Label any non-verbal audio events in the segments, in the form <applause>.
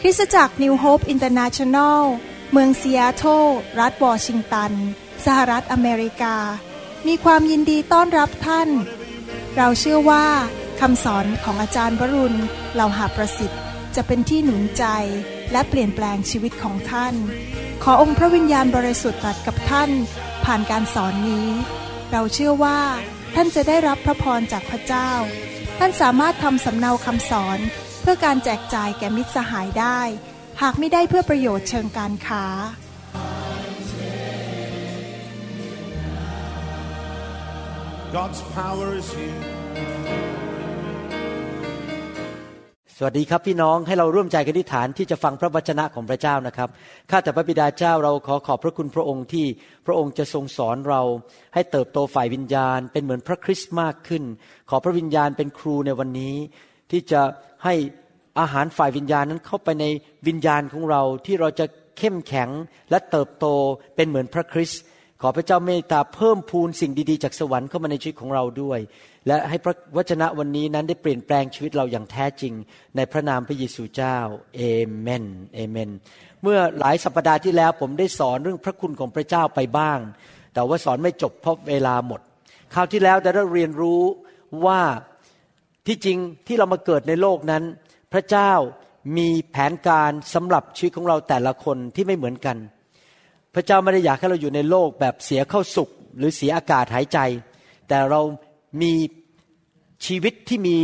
คริสตจักร New Hope International เมืองซีแอตเทิลรัฐวอชิงตัน สหรัฐอเมริกา มีความยินดีต้อนรับท่าน เราเชื่อว่าคำสอนของอาจารย์วรุณเหล่าหาประสิทธิ์ จะเป็นที่หนุนใจ และเปลี่ยนแปลงชีวิตของท่าน ขอองค์พระวิญญาณบริสุทธิ์ตรัสกับท่านผ่านการสอนนี้ เราเชื่อว่าท่านจะได้รับพระพรจากพระเจ้า ท่านสามารถทำสำเนาคำสอนเพื่อการแจกจ่ายแก่มิตรสหายได้ หากไม่ได้เพื่อประโยชน์เชิงการค้า สวัสดีครับพี่น้องให้เราร่วมใจกันอธิษฐานที่จะฟังพระวจนะของพระเจ้านะครับข้าแต่พระบิดาเจ้าเราขอขอบพระคุณพระองค์ที่พระองค์จะทรงสอนเราให้เติบโตฝ่ายวิญญาณ เป็นเหมือนพระคริสต์มากขึ้น ขอพระวิญญาณเป็นครูในวันนี้ ที่จะให้อาหารฝ่ายวิญญาณนั้นเข้าไปในวิญญาณของเราที่เราจะเข้มแข็งและเติบโตเป็นเหมือนพระคริสต์ ขอพระเจ้าเมตตาเพิ่มพูนสิ่งดีๆ จากสวรรค์เข้ามาในชีวิตของเราด้วย และให้พระวจนะวันนี้นั้นได้เปลี่ยนแปลงชีวิตเราอย่างแท้จริง ในพระนามพระเยซูเจ้าเอเมนเอเมน เมื่อหลายสัปดาห์ที่แล้วผมได้สอนเรื่องพระคุณของพระเจ้าไปบ้าง แต่ว่าสอนไม่จบเพราะเวลาหมด คราวที่แล้วได้เรียนรู้ว่าที่จริงที่เรามาเกิดในโลกนั้น พระเจ้ามีแผนการสำหรับชีวิตของเราแต่ละคนที่ไม่เหมือนกัน พระเจ้าไม่ได้อยากให้เราอยู่ในโลกแบบเสียเข้าสุข หรือเสียอากาศหายใจ แต่เรามีชีวิตที่มี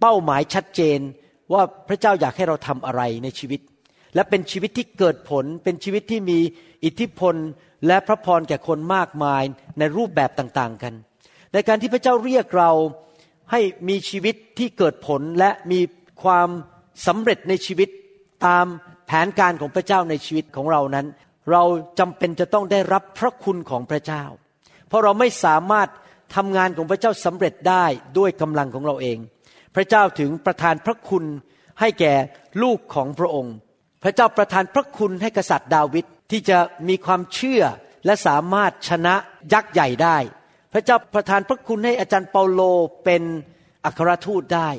เป้าหมายชัดเจน ว่าพระเจ้าอยากให้เราทำอะไรในชีวิต และเป็นชีวิตที่เกิดผล เป็นชีวิตที่มีอิทธิพลและพระพรแก่คนมากมายในรูปแบบต่างๆกัน ในการที่พระเจ้าเรียกเราให้มีชีวิตที่เกิดผลและมีความสำเร็จในชีวิตตามแผนการของพระเจ้าในชีวิตของเรานั้น เราจำเป็นจะต้องได้รับพระคุณของพระเจ้า เพราะเราไม่สามารถทำงานของพระเจ้าสำเร็จได้ด้วยกำลังของเราเอง พระเจ้าถึงประทานพระคุณให้แก่ลูกของพระองค์ พระเจ้าประทานพระคุณให้กษัตริย์ดาวิดที่จะมีความเชื่อและสามารถชนะยักษ์ใหญ่ได้ พระเจ้าประทานพระคุณให้อาจารย์เปาโลเป็นอัครทูตได้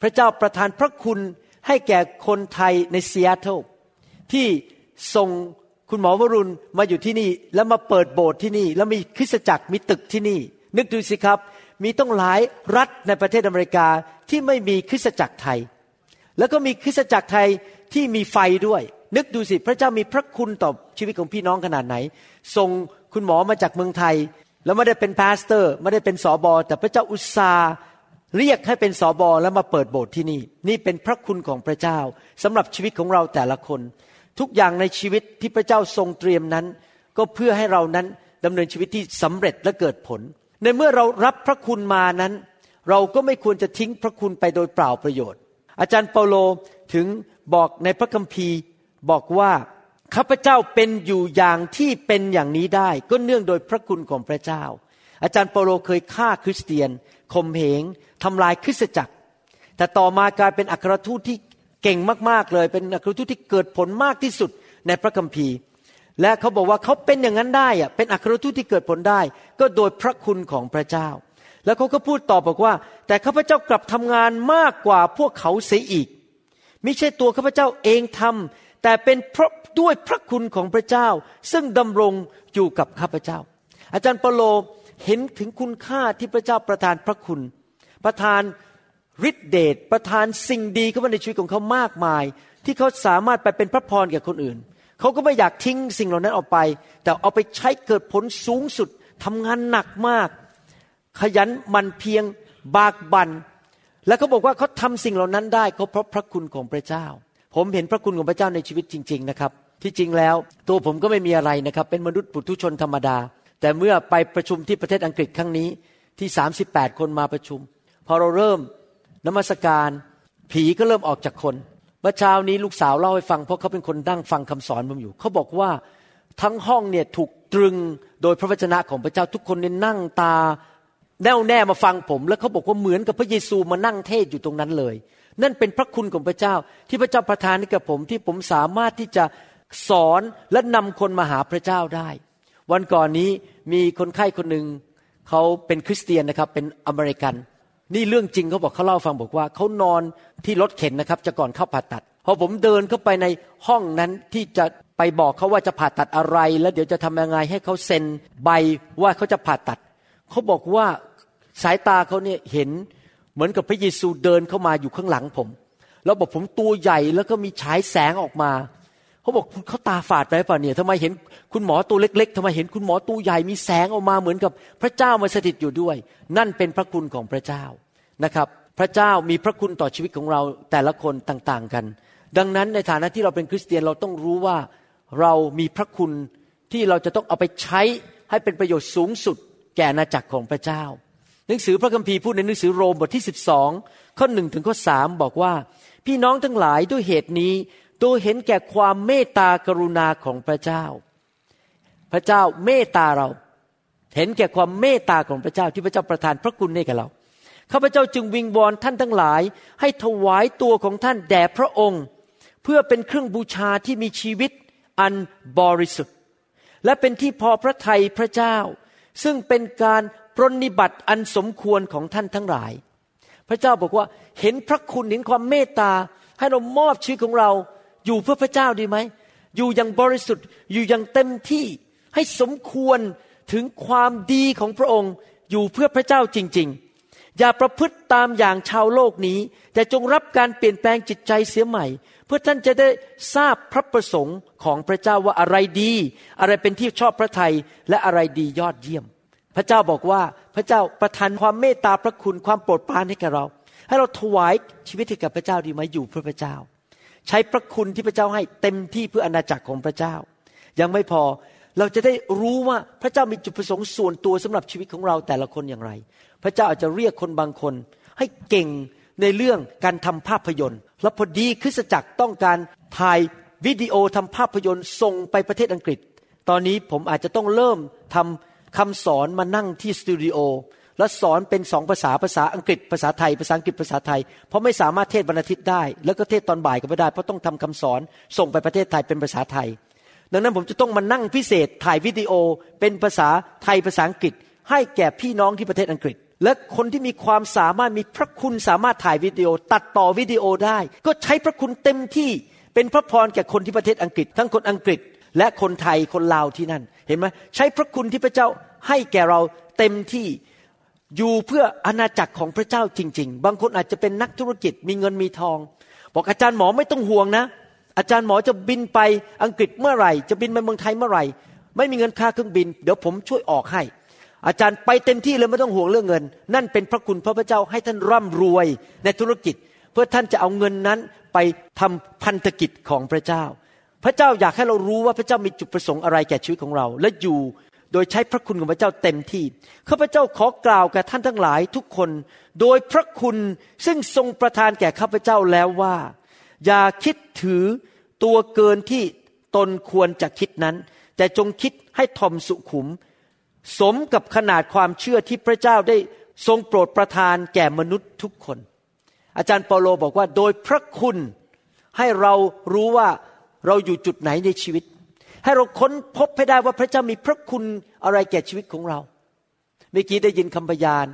พระเจ้าประทานพระคุณให้แก่คนไทยในซีแอตเทิลที่ส่ง คุณหมอวรุณมาอยู่ที่นี่ แล้วมาเปิดโบสถ์ที่นี่ แล้วมีคริสตจักรมีตึกที่นี่ นึกดูสิครับ มีตั้งหลายรัฐในประเทศอเมริกาที่ไม่มีคริสตจักรไทย แล้วก็มีคริสตจักรไทยที่มีไฟด้วย นึกดูสิพระเจ้ามีพระคุณต่อชีวิตของพี่น้องขนาดไหนส่งคุณหมอมาจากเมืองไทย แล้วไม่ได้เป็น pastor ไม่ได้เป็นสอบอแต่พระเจ้าอุตสาห์เรียกให้เป็นสอบอแล้วมาเปิดโบสถ์ที่นี่ นี่เป็นพระคุณของพระเจ้าสำหรับชีวิตของเราแต่ละคน ทุกอย่างในชีวิตที่พระเจ้าทรงเตรียมนั้น ก็เพื่อให้เรานั้นดำเนินชีวิตที่สำเร็จและเกิดผล ในเมื่อเรารับพระคุณมานั้น เราก็ไม่ควรจะทิ้งพระคุณไปโดยเปล่าประโยชน์ อาจารย์เปาโลถึงบอกในพระคัมภีร์บอกว่าข้าพเจ้าเป็นอยู่อย่างที่เป็นอย่างนี้ได้ ก็เนื่องโดยพระคุณของพระเจ้า อาจารย์เปาโลเคยฆ่าคริสเตียนข่มเหงทำลายคริสตจักร แต่ต่อมากลายเป็นอัครทูตที่ เก่งมากๆเลย เป็นอัครทูตที่เกิดผลมากที่สุดในพระคัมภีร์ และเขาบอกว่าเขาเป็นอย่างนั้นได้อะเป็นอัครทูตที่เกิดผลได้ ก็โดยพระคุณของพระเจ้า แล้วเขาก็พูดต่อบอกว่า แต่ข้าพเจ้ากลับทำงานมากกว่าพวกเขาเสียอีกไม่ใช่ตัวข้าพเจ้าเองทำแต่เป็นเพราะด้วยพระคุณของพระเจ้า ซึ่งดำรงอยู่กับข้าพเจ้า อาจารย์เปโลเห็นถึงคุณค่าที่พระเจ้าประทานพระคุณ ประทาน ฤทธิเดชประทานสิ่งดีเข้ามาในชีวิตของเขามากมาย ที่เขาสามารถไปเป็นพระพรแก่คนอื่น เขาก็ไม่อยากทิ้งสิ่งเหล่านั้นออกไป แต่เอาไปใช้เกิดผลสูงสุดทำงานหนักมาก ขยันมันเพียงบากบันแล้วเขาบอกว่าเขาทำสิ่งเหล่านั้นได้ก็เพราะพระคุณของพระเจ้า ผมเห็นพระคุณของพระเจ้าในชีวิตจริง ๆ นะครับ ที่จริงแล้วตัวผมก็ไม่มีอะไรนะครับ เป็นมนุษย์ปุถุชนธรรมดา แต่เมื่อไปประชุมที่ประเทศอังกฤษครั้งนี้ที่ 38 คนมาประชุม พอเราเริ่ม นมัสการ ผีก็เริ่มออกจากคนเมื่อเช้านี้ลูกสาวเล่าให้ฟังเพราะเขาเป็นคนนั่งฟังคำสอนผมอยู่เขาบอกว่าทั้งห้องเนี่ยถูกตรึงโดยพระวจนะของพระเจ้าทุกคนเนี่ยนั่งตาแน่วแน่มาฟังผม แล้วเขาบอกว่าเหมือนกับพระเยซูมานั่งเทศอยู่ตรงนั้นเลย นั่นเป็นพระคุณของพระเจ้า ที่พระเจ้าประทานให้กับผมที่ผมสามารถที่จะสอนและนำคนมาหาพระเจ้าได้ วันก่อนนี้มีคนไข้คนหนึ่งเขาเป็นคริสเตียนนะครับเป็นอเมริกัน นี่เรื่องจริงเขาบอกเขาเล่าฟังบอกว่าเขานอนที่รถเข็นนะครับ จะก่อนเข้าผ่าตัด พอผมเดินเข้าไปในห้องนั้นที่จะไปบอกเขาว่าจะผ่าตัดอะไร แล้วเดี๋ยวจะทำยังไงให้เขาเซ็นใบว่าเขาจะผ่าตัดเขาบอกว่าสายตาเขาเนี่ยเห็นเหมือนกับพระเยซูเดินเข้ามาอยู่ข้างหลังผม แล้วบอกผมตัวใหญ่แล้วก็มีฉายแสงออกมา เขาบอกเขาตาฝาดไปเปล่าเนี่ยทำไมเห็นคุณหมอตัวเล็ก ๆทำไมเห็นคุณหมอตัวใหญ่มีแสงออกมาเหมือนกับพระเจ้ามาสถิตอยู่ด้วย นั่นเป็นพระคุณของพระเจ้านะครับ พระเจ้ามีพระคุณต่อชีวิตของเราแต่ละคนต่างๆกัน ดังนั้นในฐานะที่เราเป็นคริสเตียนเราต้องรู้ว่าเรามีพระคุณที่เราจะต้องเอาไปใช้ให้เป็นประโยชน์สูงสุด แก่นาจักรของพระเจ้า หนังสือพระคัมภีร์พูดในหนังสือโรมบทที่ 12 ข้อหนึ่งถึงข้อสามบอกว่า พี่น้องทั้งหลายด้วยเหตุนี้ ตัวเห็นแก่ความเมตตากรุณาของพระเจ้า พระเจ้าเมตตาเรา เห็นแก่ความเมตตาของพระเจ้าที่พระเจ้าประทานพระคุณให้แก่เราข้าพเจ้าจึงวิงวอนท่านทั้งหลาย ให้ถวายตัวของท่านแด่พระองค์ เพื่อเป็นเครื่องบูชาที่มีชีวิตอันบริสุทธิ์ และเป็นที่พอพระทัยพระเจ้า ซึ่งเป็นการปรนิบัติอันสมควรของท่านทั้งหลาย พระเจ้าบอกว่าเห็นพระคุณเห็นความเมตตา ให้เรามอบชีวิตของเรา อยู่เพื่อพระเจ้าดีไหม อยู่อย่างบริสุทธิ์ อยู่อย่างเต็มที่ให้สมควรถึงความดีของพระองค์ อยู่เพื่อพระเจ้าจริง ๆ อย่าประพฤติตามอย่างชาวโลกนี้ แต่จงรับการเปลี่ยนแปลงจิตใจเสียใหม่ เพื่อท่านจะได้ทราบพระประสงค์ของพระเจ้าว่าอะไรดี อะไรเป็นที่ชอบพระทัยและอะไรดียอดเยี่ยม พระเจ้าบอกว่าพระเจ้าประทานความเมตตาพระคุณความโปรดปรานให้แก่เรา ให้เราถวายชีวิตให้กับพระเจ้าดีไหมอยู่เพื่อพระเจ้า ใช้พระคุณที่พระเจ้าให้เต็มที่เพื่ออนาจักรของพระเจ้า ยังไม่พอเราจะได้รู้ว่าพระเจ้ามีจุดประสงค์ส่วนตัวสำหรับชีวิตของเราแต่ละคนอย่างไร พระเจ้าอาจจะเรียกคนบางคน ให้เก่งในเรื่องการทำภาพยนตร์ แล้วพอดีคริสตจักรต้องการถ่ายวิดีโอทำภาพยนตร์ส่งไปประเทศอังกฤษ ตอนนี้ผมอาจจะต้องเริ่มทำคำสอนมานั่งที่สตูดิโอ แล้วสอนเป็นสองภาษาภาษาอังกฤษภาษาไทยภาษาอังกฤษภาษาไทย เพราะไม่สามารถเทศบรรณทิตได้ แล้วก็เทศตอนบ่ายก็ไม่ได้ เพราะต้องทำคำสอนส่งไปประเทศไทยเป็นภาษาไทย ดังนั้นผมจะต้องมานั่งพิเศษถ่ายวิดีโอเป็นภาษาไทยภาษาอังกฤษ ให้แก่พี่น้องที่ประเทศอังกฤษ และคนที่มีความสามารถมีพระคุณสามารถถ่ายวิดีโอ ตัดต่อวิดีโอได้ ก็ใช้พระคุณเต็มที่เป็นพระพรแก่คนที่ประเทศอังกฤษ ทั้งคนอังกฤษ และคนไทยคนลาวที่นั่น เห็นไหมใช้พระคุณที่พระเจ้าให้แก่เราเต็มที่ อยู่เพื่ออาณาจักรของพระเจ้าจริง ๆ บางคนอาจจะเป็นนักธุรกิจมีเงินมีทอง บอกอาจารย์หมอไม่ต้องห่วงนะ อาจารย์หมอจะบินไปอังกฤษเมื่อไหร่ จะบินไปเมืองไทยเมื่อไหร่ ไม่มีเงินค่าเครื่องบิน เดี๋ยวผมช่วยออกให้ อาจารย์ไปเต็มที่เลยไม่ต้องห่วงเรื่องเงิน นั่นเป็นพระคุณพระพเจ้าให้ท่านร่ำรวยในธุรกิจ เพื่อท่านจะเอาเงินนั้นไปทำพันธกิจของพระเจ้า พระเจ้าอยากให้เรารู้ว่าพระเจ้ามีจุดประสงค์อะไรแก่ชีวิตของเรา และอยู่ โดยใช้พระคุณของพระเจ้าเต็มที่ข้าพเจ้าขอกล่าวแก่ท่านทั้งหลายทุกคน โดยพระคุณซึ่งทรงประทานแก่ข้าพเจ้าแล้วว่า อย่าคิดถือตัวเกินที่ตนควรจะคิดนั้น แต่จงคิดให้ทอมสุขุม สมกับขนาดความเชื่อที่พระเจ้าได้ทรงโปรดประทานแก่มนุษย์ทุกคน อาจารย์เปาโลบอกว่า โดยพระคุณให้เรารู้ว่าเราอยู่จุดไหนในชีวิต ให้เราค้นพบให้ได้ว่าพระเจ้ามีพระคุณอะไรแก่ชีวิตของเรา เมื่อกี้ได้ยินคำพยาน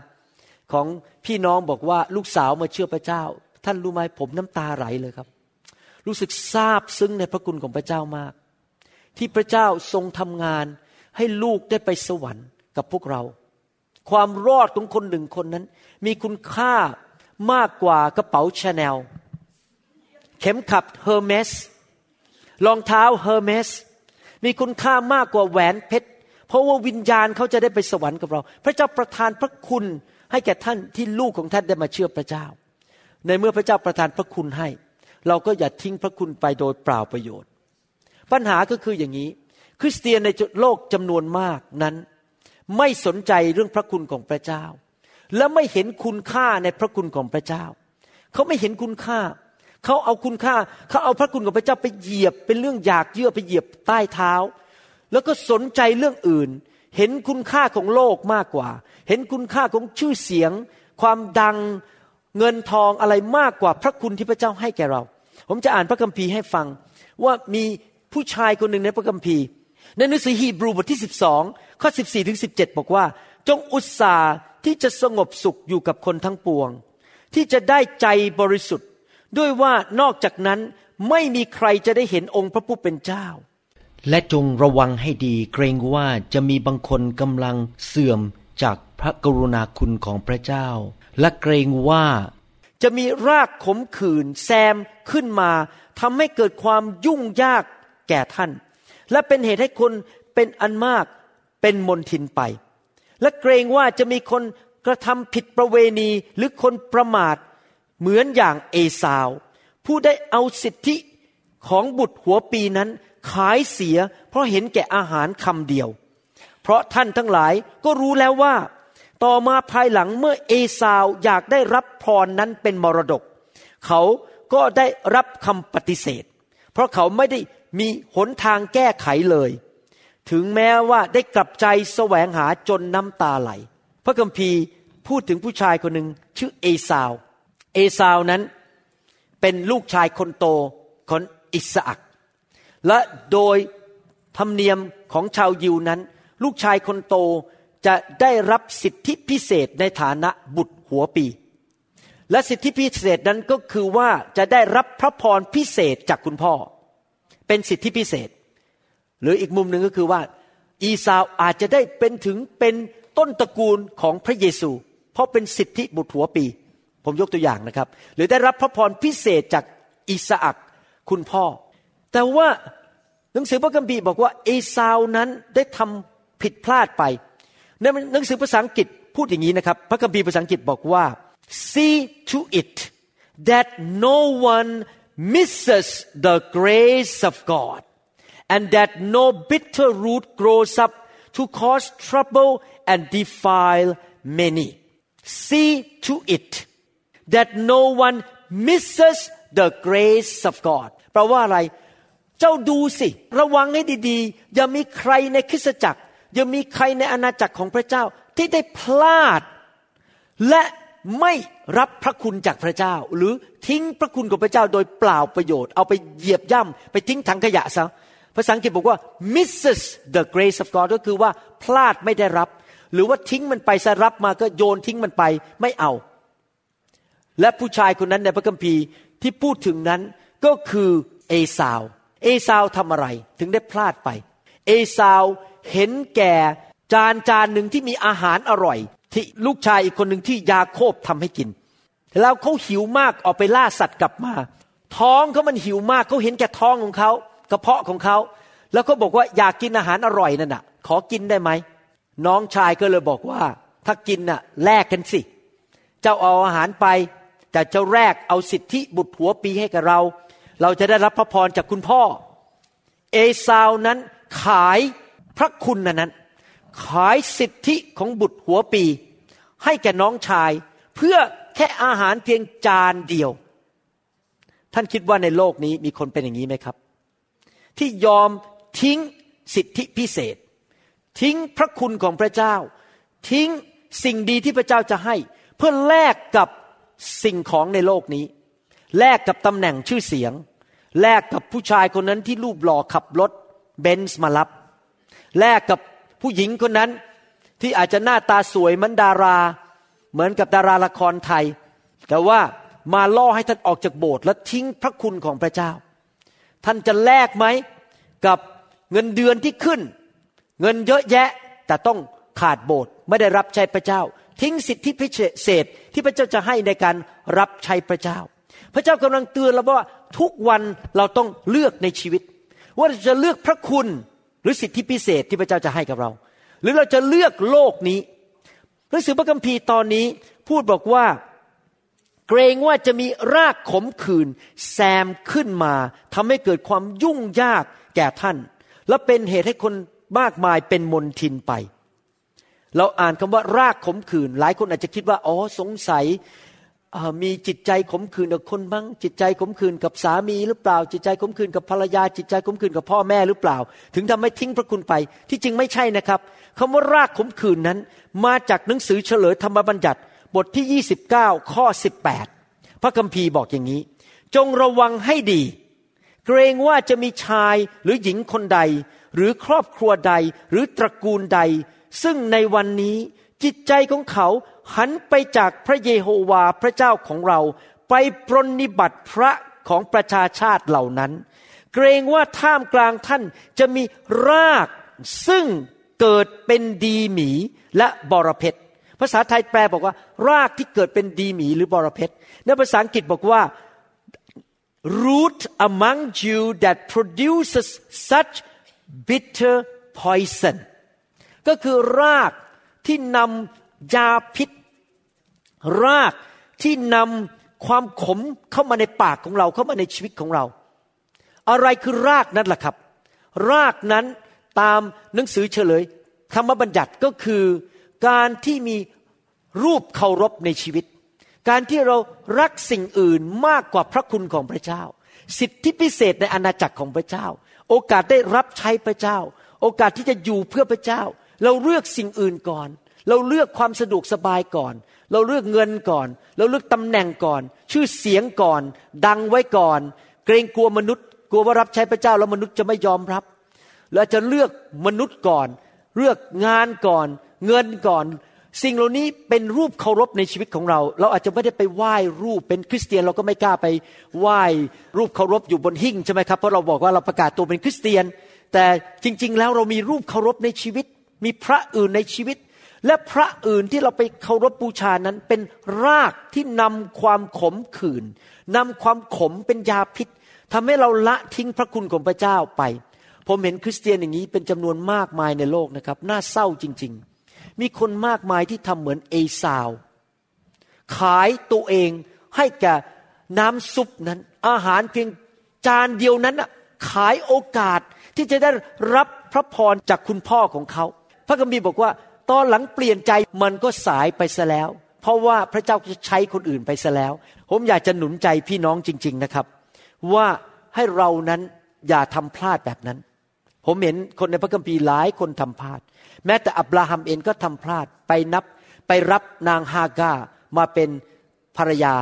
ของพี่น้องบอกว่าลูกสาวมาเชื่อพระเจ้า ท่านรู้ไหมผมน้ำตาไหลเลยครับ รู้สึกซาบซึ้งในพระคุณของพระเจ้ามาก ที่พระเจ้าทรงทำงานให้ลูกได้ไปสวรรค์กับพวกเรา ความรอดของคนหนึ่งคนนั้น มีคุณค่ามากกว่ากระเป๋าชาแนล เข็มขัดเฮอร์เมสรองเท้าเฮอร์เมส มีคุณค่ามากกว่าแหวนเพชร เพราะว่าวิญญาณเขาจะได้ไปสวรรค์กับเรา พระเจ้าประทานพระคุณให้แก่ท่านที่ลูกของท่านได้มาเชื่อพระเจ้า ในเมื่อพระเจ้าประทานพระคุณให้ เราก็อย่าทิ้งพระคุณไปโดยเปล่าประโยชน์ ปัญหาก็คืออย่างนี้ คริสเตียนในโลกจำนวนมากนั้น ไม่สนใจเรื่องพระคุณของพระเจ้า และไม่เห็นคุณค่าในพระคุณของพระเจ้า เขาไม่เห็นคุณค่า เขาเอาคุณค่าเขาเอาพระคุณของพระเจ้าไปเหยียบเป็นเรื่องอยากเยื่อไปเหยียบใต้เท้า แล้วก็สนใจเรื่องอื่น เห็นคุณค่าของโลกมากกว่า เห็นคุณค่าของชื่อเสียง ความดังเงินทองอะไรมากกว่าพระคุณที่พระเจ้าให้แก่เรา ผมจะอ่านพระคัมภีร์ให้ฟัง ว่ามีผู้ชายคนหนึ่งในพระคัมภีร์ในหนังสือฮีบรูบทที่ 12 ข้อ 14ถึง17 บอกว่า จงอุตส่าห์ที่จะสงบสุขอยู่กับคนทั้งปวง ที่จะได้ใจบริสุทธิ์ ด้วยว่านอกจากนั้นไม่มีใครจะได้เห็นองค์พระผู้เป็นเจ้า และจงระวังให้ดีเกรงว่าจะมีบางคนกำลังเสื่อมจากพระกรุณาคุณของพระเจ้า และเกรงว่า จะมีรากขมขื่นแซมขึ้นมาทำให้เกิดความยุ่งยากแก่ท่าน และเป็นเหตุให้คนเป็นอันมากเป็นมนทินไป และเกรงว่าจะมีคนกระทำผิดประเวณีหรือคนประมาท เหมือนอย่างเอสาว ผู้ได้เอาสิทธิของบุตรหัวปีนั้นขายเสีย เพราะเห็นแก่อาหารคำเดียว เพราะท่านทั้งหลายก็รู้แล้วว่า ต่อมาภายหลังเมื่อเอสาวอยากได้รับพรนั้นเป็นมรดก เขาก็ได้รับคำปฏิเสธ เพราะเขาไม่ได้มีหนทางแก้ไขเลย ถึงแม้ว่าได้กลับใจแสวงหาจนน้ำตาไหล พระคัมภีร์พูดถึงผู้ชายคนหนึ่งชื่อเอสาว เอสาวนั้นเป็นลูกชายคนโตของอิสอักและโดยธรรมเนียมของชาวยิวนั้น ลูกชายคนโตจะได้รับสิทธิพิเศษในฐานะบุตรหัวปี และสิทธิพิเศษนั้นก็คือว่าจะได้รับพระพรพิเศษจากคุณพ่อ เป็นสิทธิพิเศษ หรืออีกมุมหนึ่งก็คือว่า อีสาวอาจจะได้เป็นถึงเป็นต้นตระกูลของพระเยซู เพราะเป็นสิทธิบุตรหัวปี ผมยกตัวอย่างนะครับ หรือได้รับพระพรพิเศษจากอิสอักคุณพ่อ แต่ว่าหนังสือพระคัมภีร์บอกว่าเอซาวนั้นได้ทำผิดพลาดไป ในหนังสือภาษาอังกฤษพูดอย่างนี้นะครับ พระคัมภีร์ภาษาอังกฤษบอกว่า see to it that no one misses the grace of God and that no bitter root grows up to cause trouble and defile many see to it that no one misses the grace of God แปลว่าอะไร เจ้าดูสิ ระวังให้ดีๆ อย่ามีใครในคริสตจักร อย่ามีใครในอาณาจักรของพระเจ้าที่ได้พลาด และไม่รับพระคุณจากพระเจ้า หรือทิ้งพระคุณของพระเจ้าโดยเปล่าประโยชน์ เอาไปเหยียบย่ำไปทิ้งถังขยะซะภาษาอังกฤษบอกว่า misses the grace of God ก็คือว่าพลาดไม่ได้รับ หรือว่าทิ้งมันไปซะรับมาก็โยนทิ้งมันไปไม่เอา และผู้ชายคนนั้นในพระคัมภีร์ที่พูดถึงนั้นก็คือเอสาว เอซาวทำอะไรถึงได้พลาดไป เอซาวเห็นแก่จานจานหนึ่งที่มีอาหารอร่อย ที่ลูกชายอีกคนหนึ่งที่ยาโคบทำให้กิน แล้วเขาหิวมากออกไปล่าสัตว์กลับมา ท้องเขามันหิวมากเขาเห็นแก่ท้องของเขากระเพาะของเขา แล้วก็บอกว่าอยากกินอาหารอร่อยนั่นน่ะ ขอกินได้ไหมน้องชายก็เลยบอกว่า ถ้ากินน่ะแลกกันสิ เจ้าเอาอาหารไป แต่เจ้าแรกเอาสิทธิบุตรหัวปีให้กับเรา เราจะได้รับพระพรจากคุณพ่อ เอซาวนั้นขายพระคุณนั้น ขายสิทธิของบุตรหัวปี ให้แก่น้องชาย เพื่อแค่อาหารเพียงจานเดียว ท่านคิดว่าในโลกนี้มีคนเป็นอย่างนี้ไหมครับ ที่ยอมทิ้งสิทธิพิเศษ ทิ้งพระคุณของพระเจ้า ทิ้งสิ่งดีที่พระเจ้าจะให้ เพื่อแลกกับ สิ่งของในโลกนี้ แลกกับตำแหน่งชื่อเสียง แลกกับผู้ชายคนนั้นที่รูปหล่อขับรถเบนซ์มารับ แลกกับผู้หญิงคนนั้นที่อาจจะหน้าตาสวยเหมือนดารา เหมือนกับดาราละครไทย แต่ว่ามาล่อให้ท่านออกจากโบสถ์และทิ้งพระคุณของพระเจ้า ท่านจะแลกไหมกับเงินเดือนที่ขึ้น เงินเยอะแยะแต่ต้องขาดโบสถ์ไม่ได้รับใช้พระเจ้า ทิ้งสิทธิพิเศษ ที่พระเจ้าจะให้ในการรับใช้พระเจ้า พระเจ้ากำลังเตือนเราว่าทุกวันเราต้องเลือกในชีวิต ว่าจะเลือกพระคุณหรือสิทธิพิเศษที่พระเจ้าจะให้กับเรา หรือเราจะเลือกโลกนี้หนังสือพระคัมภีร์ตอนนี้พูดบอกว่า เกรงว่าจะมีรากขมขื่นแซมขึ้นมาทำให้เกิดความยุ่งยากแก่ท่าน และเป็นเหตุให้คนมากมายเป็นมนทินไป เราอ่านคำว่ารากขมขื่นหลายคนอาจจะคิดว่าอ๋อสงสัยมีจิตใจขมขื่นกับคนบ้างจิตใจขมขื่นกับสามีหรือเปล่า จิตใจขมขื่นกับภรรยา จิตใจขมขื่นกับพ่อแม่หรือเปล่า ถึงทำให้ทิ้งพระคุณไป ที่จริงไม่ใช่นะครับคำว่ารากขมขื่นนั้น มาจากหนังสือเฉลยธรรมบัญญัติ บทที่ 29 ข้อ 18 พระคัมภีร์บอกอย่างนี้ จงระวังให้ดี เกรงว่าจะมีชายหรือหญิงคนใด หรือครอบครัวใดหรือตระกูลใด ซึ่งในวันนี้จิตใจของเขาหันไปจากพระเยโฮวาพระเจ้าของเรา ไปปรนนิบัติพระของประชาชาติเหล่านั้น เกรงว่าท่ามกลางท่านจะมีรากซึ่งเกิดเป็นดีหมีและบรเพชรภาษาไทยแปลบอกว่า รากที่เกิดเป็นดีหมีหรือบรเพชรในภาษาอังกฤษบอกว่า root among you that produces such bitter poison ก็คือรากที่นำยาพิษ รากที่นำความขมเข้ามาในปากของเราเข้ามาในชีวิตของเรา อะไรคือรากนั้นล่ะครับ รากนั้นตามหนังสือเฉลย ธรรมบัญญัติก็คือการที่มีรูปเคารพในชีวิต การที่เรารักสิ่งอื่นมากกว่าพระคุณของพระเจ้า สิทธิพิเศษในอาณาจักรของพระเจ้า โอกาสได้รับใช้พระเจ้า โอกาสที่จะอยู่เพื่อพระเจ้า เราเลือกสิ่งอื่นก่อน เราเลือกความสะดวกสบายก่อน เราเลือกเงินก่อน เราเลือกตำแหน่งก่อน ชื่อเสียงก่อน ดังไว้ก่อน เกรงกลัวมนุษย์ กลัวว่ารับใช้พระเจ้าแล้วมนุษย์จะไม่ยอมรับเราจะเลือกมนุษย์ก่อน เลือกงานก่อน เงินก่อน สิ่งเหล่านี้เป็นรูปเคารพในชีวิตของเรา เราอาจจะไม่ได้ไปไหว้รูปเป็นคริสเตียนเราก็ไม่กล้าไปไหว้รูปเคารพอยู่บนหิ้งใช่ไหมครับเพราะเราบอกว่าเราประกาศตัวเป็นคริสเตียน แต่จริง ๆ แล้วเรามีรูปเคารพในชีวิต มีพระอื่นในชีวิต และพระอื่นที่เราไปเคารพบูชานั้นเป็นรากที่นำความขมขื่นนำความขมเป็นยาพิษทำให้เราละทิ้งพระคุณของพระเจ้าไป ผมเห็นคริสเตียนอย่างนี้เป็นจำนวนมากมายในโลกนะครับ น่าเศร้าจริง ๆ มีคนมากมายที่ทำเหมือนเอซาว ขายตัวเองให้แก่น้ำซุปนั้น อาหารเพียงจานเดียวนั้นขายโอกาสที่จะได้รับพระพรจากคุณพ่อของเขา พระคัมภีร์บอกว่า ตอนหลังเปลี่ยนใจมันก็สายไปซะแล้ว เพราะว่าพระเจ้าจะใช้คนอื่นไปซะแล้ว ผมอยากจะหนุนใจพี่น้องจริง ๆนะครับ ว่าให้เรานั้นอย่าทำพลาดแบบนั้น ผมเห็นคนในพระคัมภีร์หลายคนทำพลาด แม้แต่อับราฮัมเองก็ทำพลาดไปนับไปรับนางฮากามาเป็นภรรยา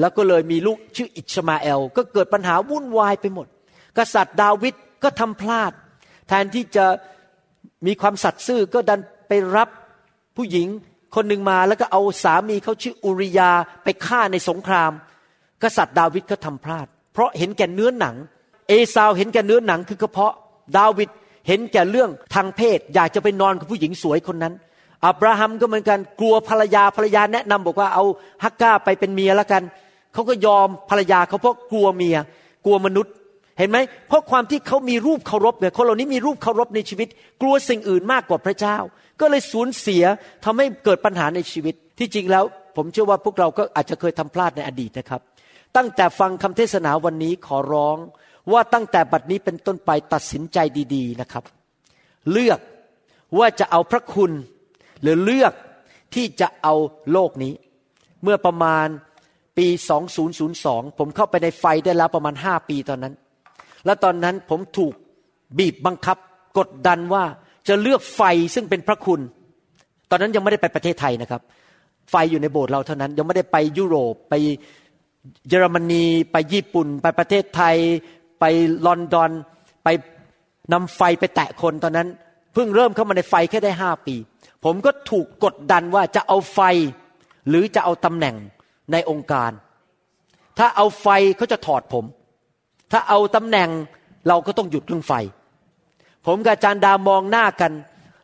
แล้วก็เลยมีลูกชื่ออิชมาเอล ก็เกิดปัญหาวุ่นวายไปหมด กษัตริย์ดาวิดก็ทำพลาด แทนที่จะ มีความสัตย์ซื่อก็ดันไปรับผู้หญิงคนหนึ่งมาแล้วก็เอาสามีเขาชื่ออุริยาไปฆ่าในสงคราม กษัตริย์ดาวิดก็ทำพลาด เพราะเห็นแก่เนื้อหนัง เอซาวเห็นแก่เนื้อหนังคือกระเพาะดาวิดเห็นแก่เรื่องทางเพศ อยากจะไปนอนกับผู้หญิงสวยคนนั้นอับราฮัมก็เหมือนกันกลัวภรรยาภรรยาแนะนำบอกว่าเอาฮักกาไปเป็นเมียแล้วกันเขาก็ยอมภรรยาเขาเพราะกลัวเมีย กลัวมนุษย์ เห็นไหมเพราะความที่เขามีรูปเคารพเนี่ยคนเหล่านี้มีรูปเคารพในชีวิต กลัวสิ่งอื่นมากกว่าพระเจ้า ก็เลยสูญเสียทำให้เกิดปัญหาในชีวิต ที่จริงแล้ว ผมเชื่อว่าพวกเราก็อาจจะเคยทำพลาดในอดีตนะครับ ตั้งแต่ฟังคำเทศนาวันนี้ขอร้องว่าตั้งแต่บัดนี้เป็นต้นไปตัดสินใจดีๆนะครับ เลือกว่าจะเอาพระคุณ หรือเลือกที่จะเอาโลกนี้ เมื่อประมาณปี 2002 ผมเข้าไปในไฟได้แล้วประมาณ 5 ปีตอนนั้น และตอนนั้นผมถูกบีบบังคับ กดดันว่าจะเลือกไฟซึ่งเป็นพระคุณ ตอนนั้นยังไม่ได้ไปประเทศไทยนะครับ ไฟอยู่ในโบสถ์เราเท่านั้น ยังไม่ได้ไปยุโรปไปเยอรมนีไปญี่ปุ่น ไปประเทศไทย ไปลอนดอน ไปนำไฟไปแตะคนตอนนั้น เพิ่งเริ่มเข้ามาในไฟแค่ได้ห้าปี ผมก็ถูกกดดันว่าจะเอาไฟหรือจะเอาตำแหน่งในองค์การ ถ้าเอาไฟเขาจะถอดผม ถ้าเอาตำแหน่งเราก็ต้องหยุดเรื่องไฟ ผมกับอาจารย์ดามองหน้ากัน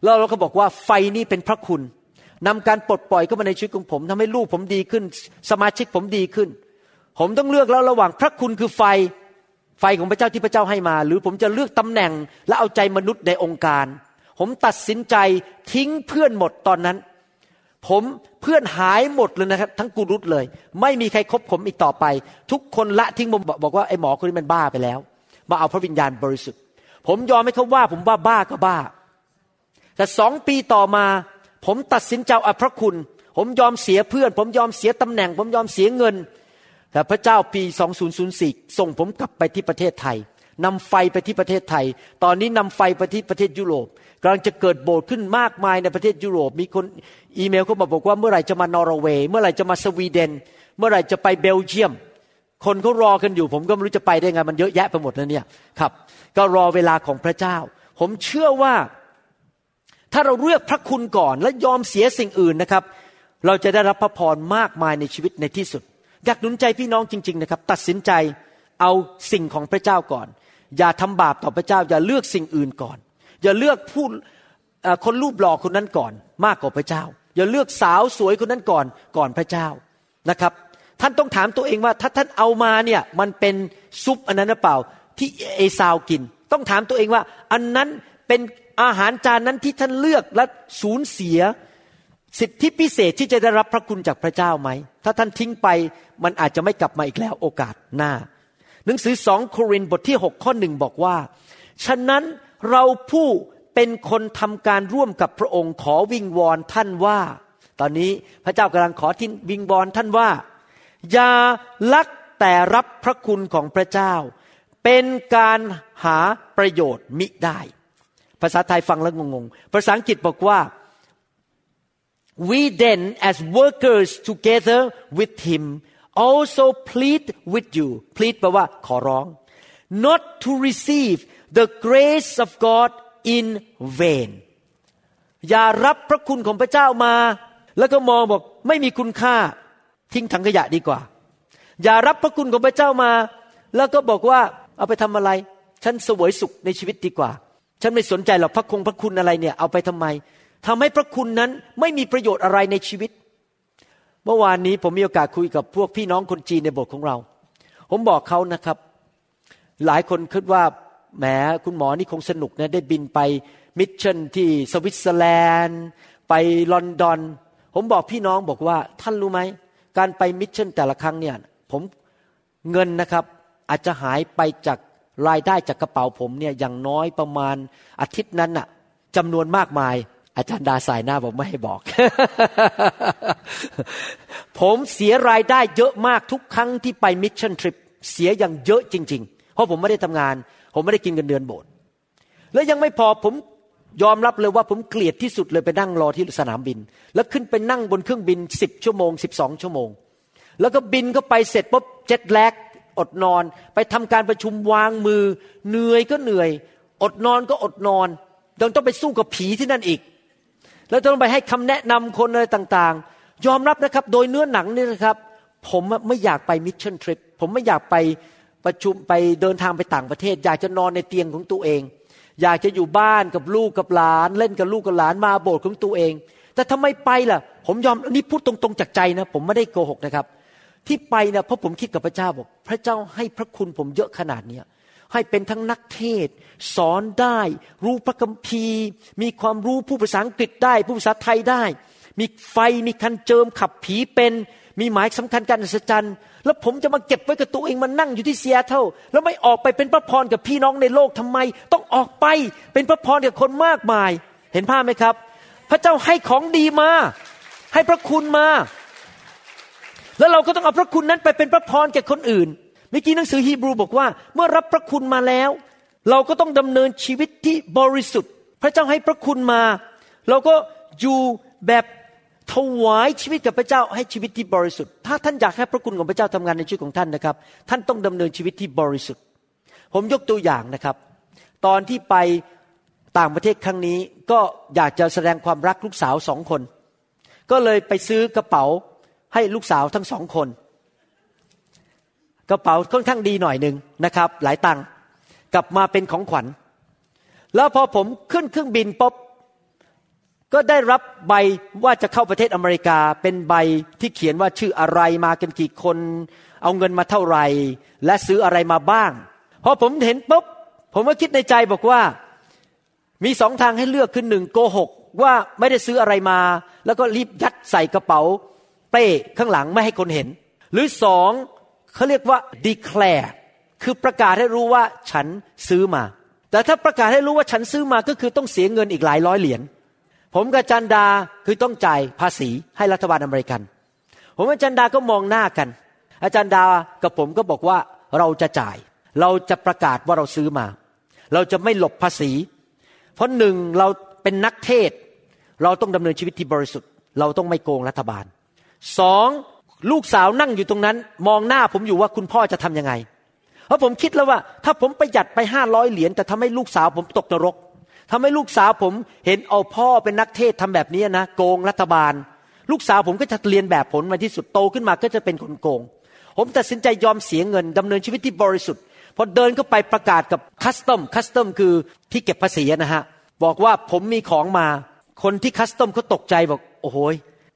แล้วเราก็บอกว่าไฟนี่เป็นพระคุณนำการปลดปล่อยเข้ามาในชีวิตของผมทำให้ลูกผมดีขึ้น สมาชิกผมดีขึ้น ผมต้องเลือกแล้วระหว่างพระคุณคือไฟไฟของพระเจ้าที่พระเจ้าให้มา หรือผมจะเลือกตำแหน่งและเอาใจมนุษย์ในองค์การ ผมตัดสินใจทิ้งเพื่อนหมดตอนนั้น ผมเพื่อนหายหมดเลยนะครับ ทั้งกูรุตเลย ไม่มีใครคบผมอีกต่อไป ทุกคนละทิ้งผมบอกว่าไอ้หมอคนนี้มันบ้าไปแล้ว มาเอาพระวิญญาณบริสุทธิ์ ผมยอมให้เขาว่าผมว่าบ้าก็บ้า แต่สองปีต่อมา ผมตัดสินใจเอาพระคุณ ผมยอมเสียเพื่อน ผมยอมเสียตำแหน่ง ผมยอมเสียเงิน แต่พระเจ้าปี 2004 ส่งผมกลับไปที่ประเทศไทย นำไฟไปที่ประเทศไทย ตอนนี้นำไฟไปที่ประเทศยุโรปกำลังจะเกิดโบสถ์ขึ้นมากมายในประเทศยุโรป มีคนอีเมลเขามาบอกว่าเมื่อไหร่จะมานอร์เวย์ เมื่อไหร่จะมาสวีเดน เมื่อไหร่จะไปเบลเยียม คนเขารอกันอยู่ ผมก็ไม่รู้จะไปได้ไง มันเยอะแยะไปหมดแล้วเนี่ยครับ ก็รอเวลาของพระเจ้า ผมเชื่อว่าถ้าเราเลือกพระคุณก่อนและยอมเสียสิ่งอื่นนะครับ เราจะได้รับพระพรมากมายในชีวิตในที่สุด อยากหนุนใจพี่น้องจริง ๆนะครับ ตัดสินใจเอาสิ่งของพระเจ้าก่อน อย่าทำบาปต่อพระเจ้า อย่าเลือกสิ่งอื่นก่อน อย่าเลือกผู้คนรูปหล่อคนนั้นก่อน มากกว่าพระเจ้า อย่าเลือกสาวสวยคนนั้นก่อนก่อนพระเจ้านะครับ ท่านต้องถามตัวเองว่าถ้าท่านเอามาเนี่ยมันเป็นซุปอันนั้นหรือเปล่า ที่เอซาวกิน ต้องถามตัวเองว่า อันนั้นเป็นอาหารจานนั้นที่ท่านเลือกและสูญเสีย สิทธิพิเศษที่จะได้รับพระคุณจากพระเจ้าไหม ถ้าท่านทิ้งไปมันอาจจะไม่กลับมาอีกแล้วโอกาสหน้า หนังสือสองโครินธ์บทที่ 6 ข้อหนึ่งบอกว่า ฉะนั้นเราผู้เป็นคนทำการร่วมกับพระองค์ขอวิงวอนท่านว่า ตอนนี้พระเจ้ากำลังขอทินวิงวอนท่านว่า อย่าลักแต่รับพระคุณของพระเจ้า เป็นการหาประโยชน์มิได้ ภาษาไทยฟังแล้วงงๆ ภาษาอังกฤษบอกว่า we then as workers together with him also plead with you plead แปลว่าขอร้อง not to receive the grace of God in vain อย่ารับพระคุณของพระเจ้ามา แล้วก็มองบอกไม่มีคุณค่า ทิ้งถังขยะดีกว่า อย่ารับพระคุณของพระเจ้ามา แล้วก็บอกว่าเอาไปทำอะไร ฉันสวยสุขในชีวิตดีกว่า ฉันไม่สนใจหรอกพระคงพระคุณอะไรเนี่ยเอาไปทำไมทำให้พระคุณนั้นไม่มีประโยชน์อะไรในชีวิต เมื่อวานนี้ผมมีโอกาสคุยกับพวกพี่น้องคนจีนในโบสถ์ของเรา ผมบอกเขานะครับ หลายคนคิดว่าแหมคุณหมอนี่คงสนุกนะได้บินไปmission ที่สวิตเซอร์แลนด์ ไปลอนดอน ผมบอกพี่น้องบอกว่าท่านรู้ไหม การไป mission แต่ละครั้งเนี่ยผมเงินนะครับอาจจะหายไปจากรายได้จากกระเป๋าผมเนี่ยอย่างน้อยประมาณอาทิตย์นั้นน่ะจำนวนมากมาย อาจารย์ดาส่ายหน้าบอกไม่ให้บอก ผมเสียรายได้เยอะมากทุกครั้งที่ไป mission trip เสียอย่างเยอะจริง ๆ เพราะผมไม่ได้ทำงาน ผมไม่ได้กินเงินเดือนโบสถ์แล้วยังไม่พอผมยอมรับเลยว่าผมเกลียดที่สุดเลยไปนั่งรอที่สนามบิน แล้วขึ้นไปนั่งบนเครื่องบินสิบชั่วโมงสิบสองชั่วโมง แล้วก็บินก็ไปเสร็จปุ๊บเจ็ตแลกอดนอน ไปทำการประชุมวางมือ เหนื่อยก็เหนื่อย อดนอนก็อดนอนยังต้องไปสู้กับผีที่นั่นอีก แล้วต้องไปให้คำแนะนำคนอะไรต่างๆ ยอมรับนะครับ โดยเนื้อหนังนี่นะครับ ผมไม่อยากไปมิชชั่นทริปผมไม่อยากไปประชุมไปเดินทางไปต่างประเทศ อยากจะนอนในเตียงของตัวเอง อยากจะอยู่บ้านกับลูกกับหลาน เล่นกับลูกกับหลานมาโบสถ์ของตัวเอง แต่ทำไมไปล่ะ ผมยอมอันนี้พูดตรงๆจากใจนะ ผมไม่ได้โกหกนะครับ ที่ไปนะเพราะผมคิดกับพระเจ้าบอก พระเจ้าให้พระคุณผมเยอะขนาดเนี้ย ให้เป็นทั้งนักเทศ สอนได้ รู้พระคัมภีร์ มีความรู้ผู้ภาษาอังกฤษได้ ผู้ภาษาไทยได้ มีไฟมีคันเจิมขับผีเป็น มีหมายสำคัญการอัศจรรย์แล้วผมจะมาเก็บไว้กับตัวเองมานั่งอยู่ที่เซียเท่าแล้วไม่ออกไปเป็นพระพรกับพี่น้องในโลกทำไม ต้องออกไปเป็นพระพรกับคนมากมาย เห็นภาพไหมครับ พระเจ้าให้ของดีมา ให้พระคุณมา แล้วเราก็ต้องเอาพระคุณนั้นไปเป็นพระพรแก่คนอื่น มื่อกี้หนังสือฮีบรูบอกว่า เมื่อรับพระคุณมาแล้ว เราก็ต้องดำเนินชีวิตที่บริสุทธิ์ พระเจ้าให้พระคุณมา เราก็อยู่แบบถวายชีวิตกับพระเจ้าให้ชีวิตที่บริสุทธิ์ ถ้าท่านอยากให้พระคุณของพระเจ้าทำงานในชีวิตของท่านนะครับ ท่านต้องดำเนินชีวิตที่บริสุทธิ์ ผมยกตัวอย่างนะครับ ตอนที่ไปต่างประเทศครั้งนี้ก็อยากจะแสดงความรักลูกสาวสองคน ก็เลยไปซื้อกระเป๋าให้ลูกสาวทั้งสองคน กระเป๋าค่อนข้างดีหน่อยหนึ่งนะครับ หลายตังค์กลับมาเป็นของขวัญ แล้วพอผมขึ้นเครื่องบินปุ๊บก็ได้รับใบว่าจะเข้าประเทศอเมริกา เป็นใบที่เขียนว่าชื่ออะไรมากันกี่คน เอาเงินมาเท่าไหร่ และซื้ออะไรมาบ้างพอผมเห็นปุ๊บผมก็คิดในใจบอกว่า มีสองทางให้เลือกคือหนึ่งโกหกว่าไม่ได้ซื้ออะไรมา แล้วก็รีบยัดใส่กระเป๋า เป้ข้างหลังไม่ให้คนเห็น หรือสอง เขาเรียกว่า declare คือประกาศให้รู้ว่าฉันซื้อมา แต่ถ้าประกาศให้รู้ว่าฉันซื้อมาก็คือต้องเสียเงินอีกหลายร้อยเหรียญ ผมกับจันดาคือต้องจ่ายภาษีให้รัฐบาลอเมริกัน ผมกับจันดาก็มองหน้ากัน อาจารย์ดากับผมก็บอกว่าเราจะจ่าย เราจะประกาศว่าเราซื้อมา เราจะไม่หลบภาษี เพราะหนึ่งเราเป็นนักเทศ เราต้องดำเนินชีวิตที่บริสุทธิ์ เราต้องไม่โกงรัฐบาลสอง ลูกสาวนั่งอยู่ตรงนั้น มองหน้าผมอยู่ว่าคุณพ่อจะทํำยังไง เพราะผมคิดแล้วว่า ถ้าผมประหยัดไปห้าร้อยเหรียญแต่ทำให้ลูกสาวผมตกนรกทำให้ลูกสาวผมเห็นเอาพ่อเป็นนักเทศทำแบบนี้นะโกงรัฐบาล ลูกสาวผมก็จะเรียนแบบผลมาที่สุดโตขึ้นมาก็จะเป็นคนโกง ผมตัดสินใจยอมเสียเงินดำเนินชีวิตที่บริสุทธิ์พอเดินเข้าไปประกาศกับคัสตอมคัสตอมคือที่เก็บภาษีนะฮะบอกว่าผมมีของมาคนที่คัสตอมเขาตกใจบอก โอ้โห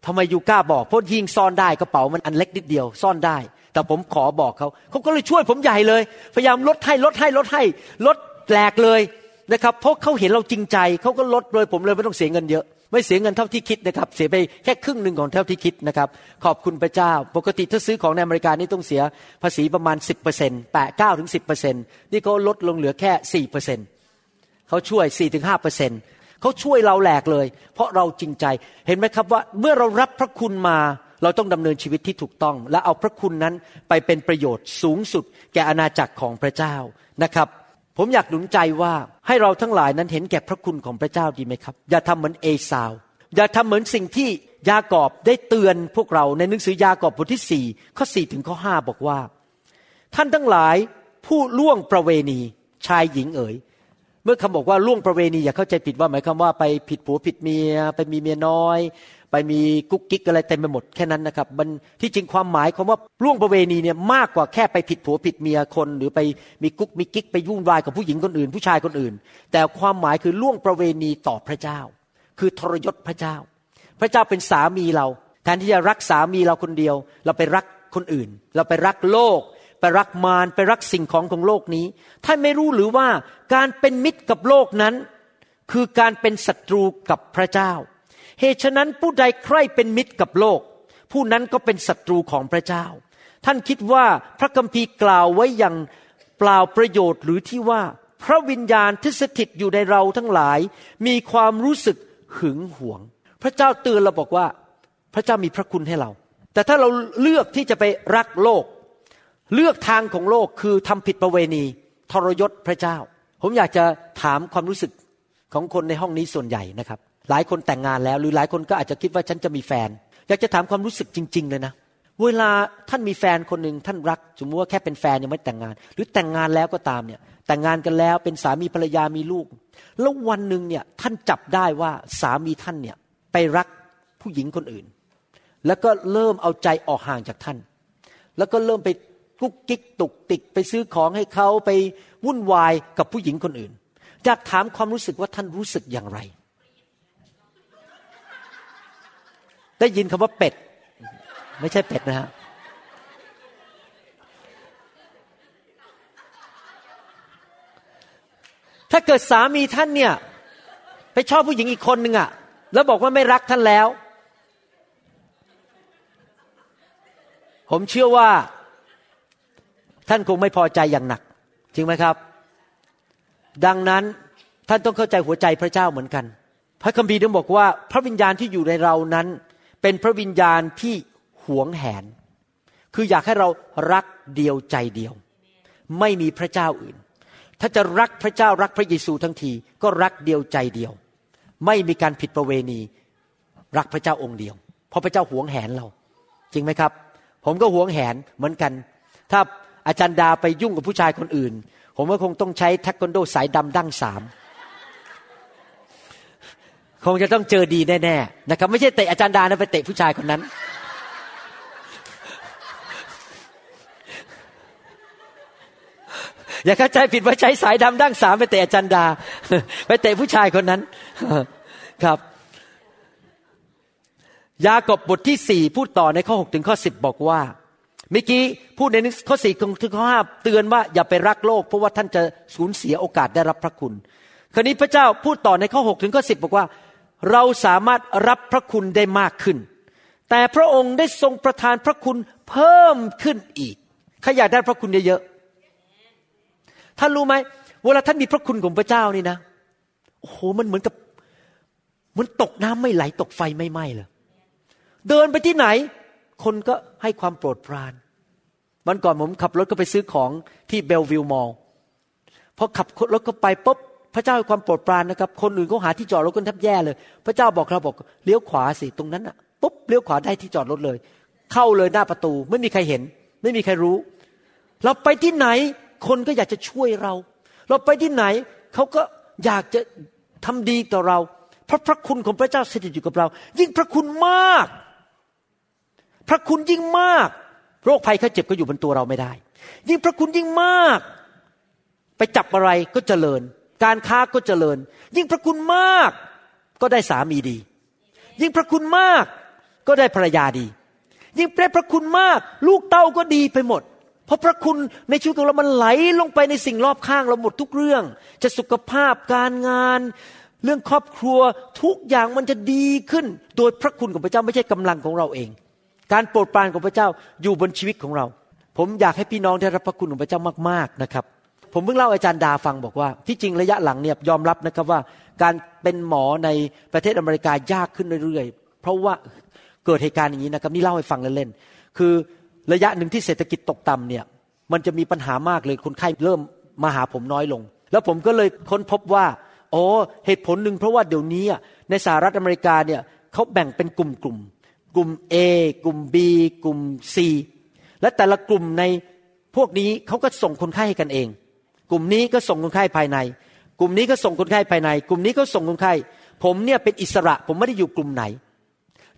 ทำไมยูกล้าบอกเพราะยิงซ่อนได้กระเป๋ามันอันเล็กนิดเดียวซ่อนได้ แต่ผมขอบอกเขาเขาก็เลยช่วยผมใหญ่เลย พยายามลดให้ลดให้ลดให้ลดแหลกเลยนะครับเพราะเขาเห็นเราจริงใจเขาก็ลดเลยผมเลยไม่ต้องเสียเงินเยอะ ไม่เสียเงินเท่าที่คิดนะครับเสียไปแค่ครึ่งหนึ่งของเท่าที่คิดนะครับขอบคุณพระเจ้า ปกติถ้าซื้อของในอเมริกานี่ต้องเสียภาษีประมาณ 10%เปอร์เซ็นต์แปดเก้าถึงสิบเปอร์เซ็นต์นี่เขาลดลงเหลือแค่สี่เปอร์เซ็นต์เขาช่วยสี่ถึงห้าเปอร์เซ็นต์ เขาช่วยเราแหลกเลย เพราะเราจริงใจเห็นไหมครับว่าเมื่อเรารับพระคุณมา เราต้องดำเนินชีวิตที่ถูกต้อง และเอาพระคุณนั้นไปเป็นประโยชน์สูงสุด แก่อาณาจักรของพระเจ้านะครับผมอยากหนุนใจว่าให้เราทั้งหลายนั้นเห็นแก่พระคุณของพระเจ้าดีไหมครับ อย่าทำเหมือนเอสาว อย่าทำเหมือนสิ่งที่ยากอบได้เตือนพวกเราในหนังสือยากอบบทที่สี่ข้อสี่ถึงข้อห้าบอกว่า ท่านทั้งหลายผู้ล่วงประเวณีชายหญิงเอ๋ย มื่อคำบอกว่าล่วงประเวณีอย่าเข้าใจผิดว่าหมายความว่าไปผิดผัวผิดเมีย ไปมีเมียน้อย ไปมีกุ๊กกิ๊กอะไรเต็มไปหมดแค่นั้นนะครับมันที่จริงความหมายคำว่าล่วงประเวณีเนี่ยมากกว่าแค่ไปผิดผัวผิดเมียคน หรือไปมีกุ๊กมีกิ๊กไปยุ่งวายกับผู้หญิงคนอื่น ผู้ชายคนอื่น แต่ความหมายคือล่วงประเวณีต่อพระเจ้า คือทรยศพระเจ้า พระเจ้าเป็นสามีเราแทนที่จะรักสามีเราคนเดียว เราไปรักคนอื่น เราไปรักโลก ไปรักมารไปรักสิ่งของของโลกนี้ ท่านไม่รู้หรือว่าการเป็นมิตรกับโลกนั้น คือการเป็นศัตรูกับพระเจ้า เหตุฉะนั้นผู้ใดใคร่เป็นมิตรกับโลก ผู้นั้นก็เป็นศัตรูของพระเจ้า ท่านคิดว่าพระคัมภีร์กล่าวไว้อย่างเปล่าประโยชน์หรือที่ว่าพระวิญญาณที่สถิตอยู่ในเราทั้งหลาย มีความรู้สึกหึงหวง พระเจ้าเตือนเราบอกว่า พระเจ้ามีพระคุณให้เรา แต่ถ้าเราเลือกที่จะไปรักโลก เลือกทางของโลกคือทำผิดประเวณี ทรยศพระเจ้า ผมอยากจะถามความรู้สึกของคนในห้องนี้ส่วนใหญ่นะครับ หลายคนแต่งงานแล้ว หรือหลายคนก็อาจจะคิดว่าฉันจะมีแฟน อยากจะถามความรู้สึกจริง ๆ เลยนะ เวลาท่านมีแฟนคนหนึ่งท่านรัก สมมติว่าแค่เป็นแฟนยังไม่แต่งงาน หรือแต่งงานแล้วก็ตามเนี่ยแต่งงานกันแล้วเป็นสามีภรรยามีลูก แล้ววันหนึ่งเนี่ยท่านจับได้ว่าสามีท่านเนี่ยไปรักผู้หญิงคนอื่น แล้วก็เริ่มเอาใจออกห่างจากท่าน แล้วก็เริ่มไป กุ๊กกิ๊กตุกติกไปซื้อของให้เขาไปวุ่นวายกับผู้หญิงคนอื่นอยากถามความรู้สึกว่าท่านรู้สึกอย่างไร ได้ยินคำว่าเป็ด ไม่ใช่เป็ดนะฮะถ้าเกิดสามีท่านเนี่ย ไปชอบผู้หญิงอีกคนหนึ่งอะแล้วบอกว่าไม่รักท่านแล้ว ผมเชื่อว่า ท่านคงไม่พอใจอย่างหนัก จริงไหมครับ ดังนั้นท่านต้องเข้าใจหัวใจพระเจ้าเหมือนกัน พระคัมภีร์ต้องบอกว่า พระวิญญาณที่อยู่ในเรานั้น เป็นพระวิญญาณที่หวงแหน คืออยากให้เรารักเดียวใจเดียว ไม่มีพระเจ้าอื่น ถ้าจะรักพระเจ้ารักพระเยซูทั้งที ก็รักเดียวใจเดียว ไม่มีการผิดประเวณี รักพระเจ้าองค์เดียว เพราะพระเจ้าหวงแหนเรา จริงไหมครับ ผมก็หวงแหนเหมือนกัน ถ้า อาจารย์ดาไปยุ่งกับผู้ชายคนอื่น ผมก็คงต้องใช้ทักคนโดสายดำดั้งสามคงจะต้องเจอดีแน่ๆนะครับ ไม่ใช่เตะอาจารย์ดานะไปเตะผู้ชายคนนั้น อย่าเข้าใจผิดว่าใช้สายดำดั้งสามไปเตะอาจารย์ดา ไปเตะผู้ชายคนนั้นครับ ยากบบทที่สี่พูดต่อในข้อหกถึงข้อสิบบอกว่า เมื่อกี้พูดในข้อสี่ถึงข้อห้าเตือนว่าอย่าไปรักโลก เพราะว่าท่านจะสูญเสียโอกาสได้รับพระคุณ คราวนี้พระเจ้าพูดต่อในข้อหกถึงข้อสิบบอกว่า เราสามารถรับพระคุณได้มากขึ้น แต่พระองค์ได้ทรงประทานพระคุณเพิ่มขึ้นอีกข้าอยากได้พระคุณเยอะๆท่านรู้ไหมเวลาท่านมีพระคุณของพระเจ้านี่นะโอ้โหมันเหมือนกับเหมือนตกน้ำไม่ไหลตกไฟไม่ไหม้เลยเดินไปที่ไหน คนก็ให้ความโปรดปรานวันก่อนผมขับรถก็ไปซื้อของที่เบลวิลมอลพอขับรถก็ไปปุ๊บพระเจ้าให้ความโปรดปรานนะครับ คนอื่นเขาหาที่จอดรถกันแทบแย่เลย พระเจ้าบอกเราบอกเลี้ยวขวาสิตรงนั้นอะปุ๊บเลี้ยวขวาได้ที่จอดรถเลย เข้าเลยหน้าประตู ไม่มีใครเห็น ไม่มีใครรู้ เราไปที่ไหน คนก็อยากจะช่วยเรา เราไปที่ไหนเขาก็อยากจะทำดีต่อเรา เพราะพระคุณของพระเจ้าสถิตอยู่กับเรา ยิ่งพระคุณมาก พระคุณยิ่งมาก โรคภัยไข้เจ็บก็อยู่บนตัวเราไม่ได้ ยิ่งพระคุณยิ่งมาก ไปจับอะไรก็เจริญ การค้าก็เจริญ ยิ่งพระคุณมาก ก็ได้สามีดี ยิ่งพระคุณมากก็ได้ภรรยาดี ยิ่งได้พระคุณมาก ลูกเต้าก็ดีไปหมด เพราะพระคุณในชีวิตของเรามันไหลลงไปในสิ่งรอบข้างเราหมดทุกเรื่อง จะสุขภาพการงานเรื่องครอบครัวทุกอย่างมันจะดีขึ้น โดยพระคุณของพระเจ้าไม่ใช่กำลังของเราเอง การโปรดปรานของพระเจ้าอยู่บนชีวิตของเรา ผมอยากให้พี่น้องได้รับพระคุณของพระเจ้ามากๆนะครับ ผมเพิ่งเล่าอาจารย์ดาฟังบอกว่า ที่จริงระยะหลังเนี่ยยอมรับนะครับว่า การเป็นหมอในประเทศอเมริกายากขึ้นเรื่อยๆ เพราะว่าเกิดเหตุการณ์อย่างนี้นะครับนี่เล่าให้ฟังเล่นๆคือระยะหนึ่งที่เศรษฐกิจตกต่ำเนี่ยมันจะมีปัญหามากเลยคนไข้เริ่มมาหาผมน้อยลง แล้วผมก็เลยค้นพบว่าอ๋อเหตุผลหนึ่งเพราะว่าเดี๋ยวนี้ในสหรัฐอเมริกาเนี่ยเขาแบ่งเป็นกลุ่มกลุ่ม กลุ่ม A กลุ่ม B กลุ่ม C และแต่ละกลุ่มในพวกนี้เขาก็ส่งคนไข้ให้กันเอง กลุ่มนี้ก็ส่งคนไข้ภายใน กลุ่มนี้ก็ส่งคนไข้ภายใน กลุ่มนี้ก็ส่งคนไข้ ผมเนี่ยเป็นอิสระ ผมไม่ได้อยู่กลุ่มไหน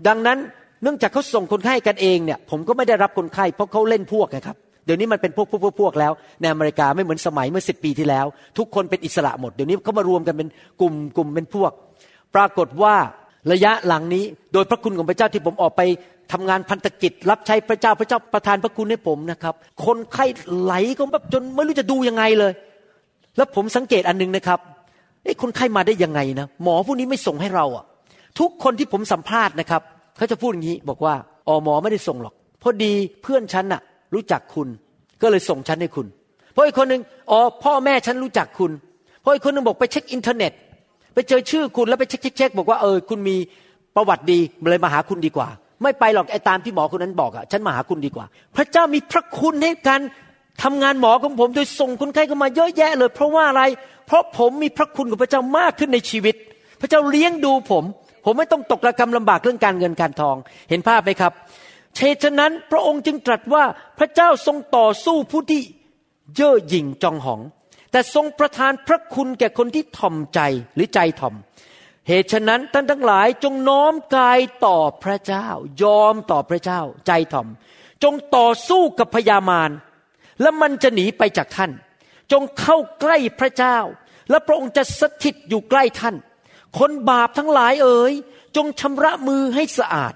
ดังนั้นเนื่องจากเขาส่งคนไข้กันเองเนี่ย ผมก็ไม่ได้รับคนไข้เพราะเขาเล่นพวกนะครับเดี๋ยวนี้มันเป็นพวกพวกพวกพวกแล้วในอเมริกาไม่เหมือนสมัยเมื่อสิปีที่แล้ว ทุกคนเป็นอิสระหมด เดี๋ยวนี้เขามารวมกันเป็นกลุ่มกลุ่มเป็นพวก ปรากฏว่า ระยะหลังนี้โดยพระคุณของพระเจ้าที่ผมออกไปทำงานพันธกิจ รับใช้พระเจ้าพระเจ้าประทานพระคุณให้ผมนะครับ คนไข้ไหลก็แบบจนไม่รู้จะดูยังไงเลย แล้วผมสังเกตอันนึงนะครับไอ้คนไข้มาได้ยังไงนะหมอพวกนี้ไม่ส่งให้เราอะ ทุกคนที่ผมสัมภาษณ์นะครับเขาจะพูดอย่างนี้บอกว่าอ๋อหมอไม่ได้ส่งหรอกพอดีเพื่อนฉันน่ะ รู้จักคุณ ก็เลยส่งฉันให้คุณเพราะอีกคนหนึ่งอ๋อพ่อแม่ฉันรู้จักคุณเพราะอีกคนหนึ่งบอกไปเช็คอินเทอร์เน็ต ไปเจอชื่อคุณแล้วไปเช็คเช็คบอกว่าเออคุณมีประวัติดีเลยมาหาคุณดีกว่า ไม่ไปหรอกไอ้ตามที่หมอคนนั้นบอกอะฉันมาหาคุณดีกว่า พระเจ้ามีพระคุณให้การทำงานหมอของผมโดยส่งคนไข้เข้ามาเยอะแยะเลย เพราะว่าอะไร เพราะผมมีพระคุณของพระเจ้ามากขึ้นในชีวิต พระเจ้าเลี้ยงดูผม ผมไม่ต้องตกระกรรมลำบากเรื่องการเงินการทอง เห็นภาพไหมครับเชฉะนั้นพระองค์จึงตรัสว่าพระเจ้าทรงต่อสู้ผู้ที่เย่อหยิ่งจองหอง แต่ทรงประทานพระคุณแก่คนที่ถ่อมใจหรือใจถ่อม เหตุฉะนั้นท่านทั้งหลายจงน้อมกายต่อพระเจ้า ยอมต่อพระเจ้า ใจถ่อม จงต่อสู้กับพยามารและมันจะหนีไปจากท่าน จงเข้าใกล้พระเจ้า และพระองค์จะสถิตอยู่ใกล้ท่าน คนบาปทั้งหลายเอ๋ยจงชำระมือให้สะอาด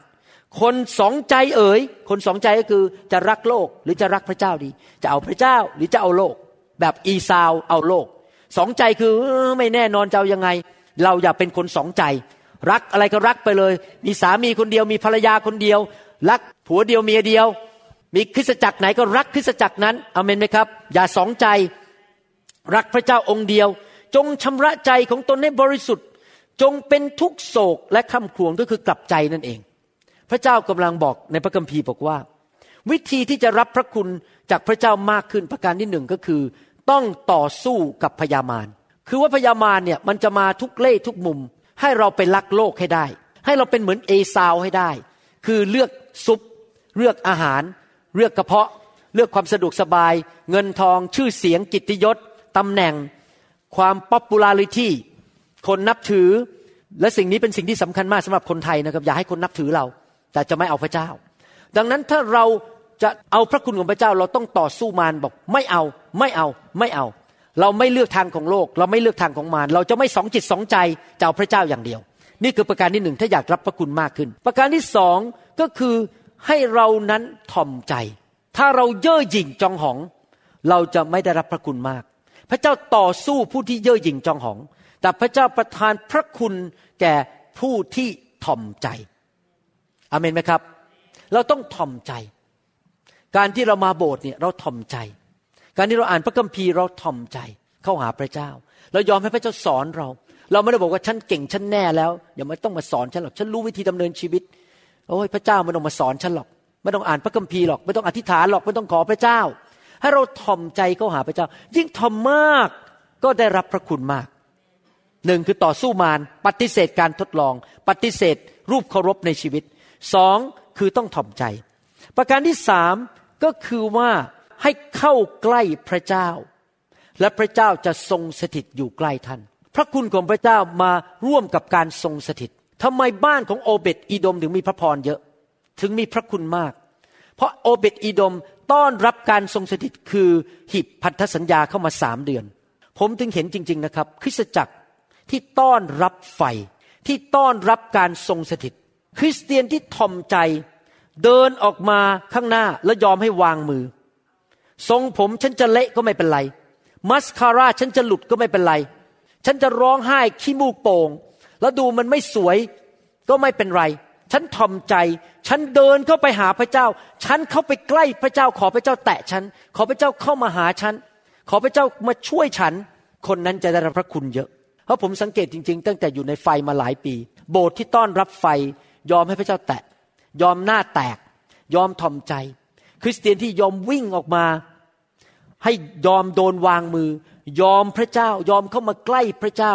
คนสองใจเอ๋ย คนสองใจก็คือจะรักโลกหรือจะรักพระเจ้าดี จะเอาพระเจ้าหรือจะเอาโลก แบบอีซาวเอาโลก สองใจคือไม่แน่นอนจะเอายังไง เราอย่าเป็นคนสองใจ รักอะไรก็รักไปเลย มีสามีคนเดียว มีภรรยาคนเดียว รักผัวเดียวเมียเดียว มีคริสตจักรไหนก็รักคริสตจักรนั้นอเมนไหมครับ อย่าสองใจ รักพระเจ้าองค์เดียว จงชำระใจของตนให้บริสุทธิ์ จงเป็นทุกโศกและคำครวญก็คือกลับใจนั่นเอง พระเจ้ากำลังบอกในพระคัมภีร์บอกว่า วิธีที่จะรับพระคุณ จากพระเจ้ามากขึ้นประการที่หนึ่งก็คือ ต้องต่อสู้กับพยามาร คือว่าพยามารเนี่ยมันจะมาทุกเล่ทุกมุม ให้เราไปรักโลกให้ได้ ให้เราเป็นเหมือนเอซาวให้ได้ คือเลือกซุป เลือกอาหาร เลือกกระเพาะ เลือกความสะดวกสบาย เงินทองชื่อเสียงกิตติยศตำแหน่ง ความป๊อปปูลาริตี้คนนับถือและสิ่งนี้เป็นสิ่งที่สำคัญมากสำหรับคนไทยนะครับ อย่าให้คนนับถือเรา แต่จะไม่เอาพระเจ้า ดังนั้นถ้าเรา จะเอาพระคุณของพระเจ้าเราต้องต่อสู้มารบอกไม่เอาไม่เอาไม่เอา เราไม่เลือกทางของโลก เราไม่เลือกทางของมารเราจะไม่สองจิตสองใจจะเอาพระเจ้าอย่างเดียว นี่คือประการที่หนึ่งถ้าอยากรับพระคุณมากขึ้น ประการที่สองก็คือให้เรานั้นถ่อมใจ ถ้าเราเย่อหยิ่งจองหอง เราจะไม่ได้รับพระคุณมาก พระเจ้าต่อสู้ผู้ที่เย่อหยิ่งจองหอง แต่พระเจ้าประทานพระคุณแก่ผู้ที่ถ่อมใจอเมนไหมครับ เราต้องถ่อมใจ การที่เรามาโบสถ์เนี่ยเราถ่อมใจ การที่เราอ่านพระคัมภีร์เราถ่อมใจเข้าหาพระเจ้าเรายอมให้พระเจ้าสอนเรา เราไม่ได้บอกว่าฉันเก่งฉันแน่แล้วอย่ามาต้องมาสอนฉันหรอกฉันรู้วิธีดำเนินชีวิตโอ้ยพระเจ้าไม่ต้องมาสอนฉันหรอกไม่ต้องอ่านพระคัมภีร์หรอก ไม่ต้องอธิษฐานหรอกไม่ต้องขอพระเจ้า ให้เราถ่อมใจเข้าหาพระเจ้า ยิ่งถ่อมมากก็ได้รับพระคุณมากหนึ่งคือต่อสู้มารปฏิเสธการทดลอง ปฏิเสธ รูปเคารพในชีวิตสองคือต้องถ่อมใจ ประการที่สาม ก็คือว่าให้เข้าใกล้พระเจ้า และพระเจ้าจะทรงสถิตอยู่ใกล้ท่าน พระคุณของพระเจ้ามาร่วมกับการทรงสถิตทำไมบ้านของโอเบตอีดมถึงมีพระพรเยอะ ถึงมีพระคุณมาก เพราะโอเบตอีดมต้อนรับการทรงสถิตคือหิบพันธสัญญาเข้ามาสามเดือน ผมถึงเห็นจริง ๆนะครับ คริสตจักรที่ต้อนรับไฟที่ต้อนรับการทรงสถิต คริสเตียนที่ทอมใจ เดินออกมาข้างหน้าแล้วยอมให้วางมือ ทรงผมฉันจะเละก็ไม่เป็นไร มัสคาร่าฉันจะหลุดก็ไม่เป็นไร ฉันจะร้องไห้ขี้มูกโป่ง แล้วดูมันไม่สวยก็ไม่เป็นไร ฉันทอมใจ ฉันเดินเข้าไปหาพระเจ้า ฉันเข้าไปใกล้พระเจ้า ขอพระเจ้าแตะฉัน ขอพระเจ้าเข้ามาหาฉัน ขอพระเจ้ามาช่วยฉัน คนนั้นจะได้รับพระคุณเยอะ เพราะผมสังเกตจริง ๆ ตั้งแต่อยู่ในไฟมาหลายปี โบสถ์ที่ต้อนรับไฟยอมให้พระเจ้าแตะ ยอมหน้าแตก ยอมทอมใจ คริสเตียนที่ยอมวิ่งออกมา ให้ยอมโดนวางมือ ยอมพระเจ้า ยอมเข้ามาใกล้พระเจ้า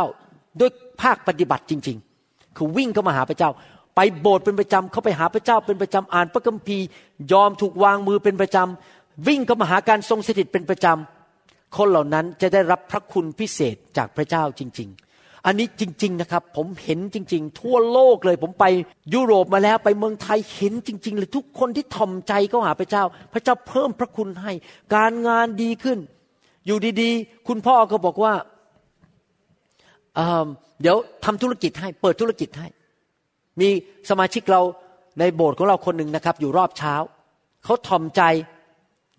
ด้วยภาคปฏิบัติจริง ๆ คือวิ่งเข้ามาหาพระเจ้า ไปโบสถ์เป็นประจำเข้าไปหาพระเจ้าเป็นประจำอ่านพระคัมภีร์ ยอมถูกวางมือเป็นประจำวิ่งเข้ามาหาการทรงสถิตเป็นประจำคนเหล่านั้นจะได้รับพระคุณพิเศษจากพระเจ้าจริง ๆ อันนี้จริง ๆนะครับ ผมเห็นจริง ๆ ทั่วโลกเลย ผมไปยุโรปมาแล้วไปเมืองไทยเห็นจริง ๆ เลยทุกคนที่ถ่อมใจเข้าหาพระเจ้า พระเจ้าเพิ่มพระคุณให้ การงานดีขึ้น อยู่ดีๆ คุณพ่อก็บอกว่าเดี๋ยวทำธุรกิจให้ เปิดธุรกิจให้ มีสมาชิกเราในโบสถ์ของเราคนหนึ่งนะครับ อยู่รอบเช้าเขาถ่อมใจ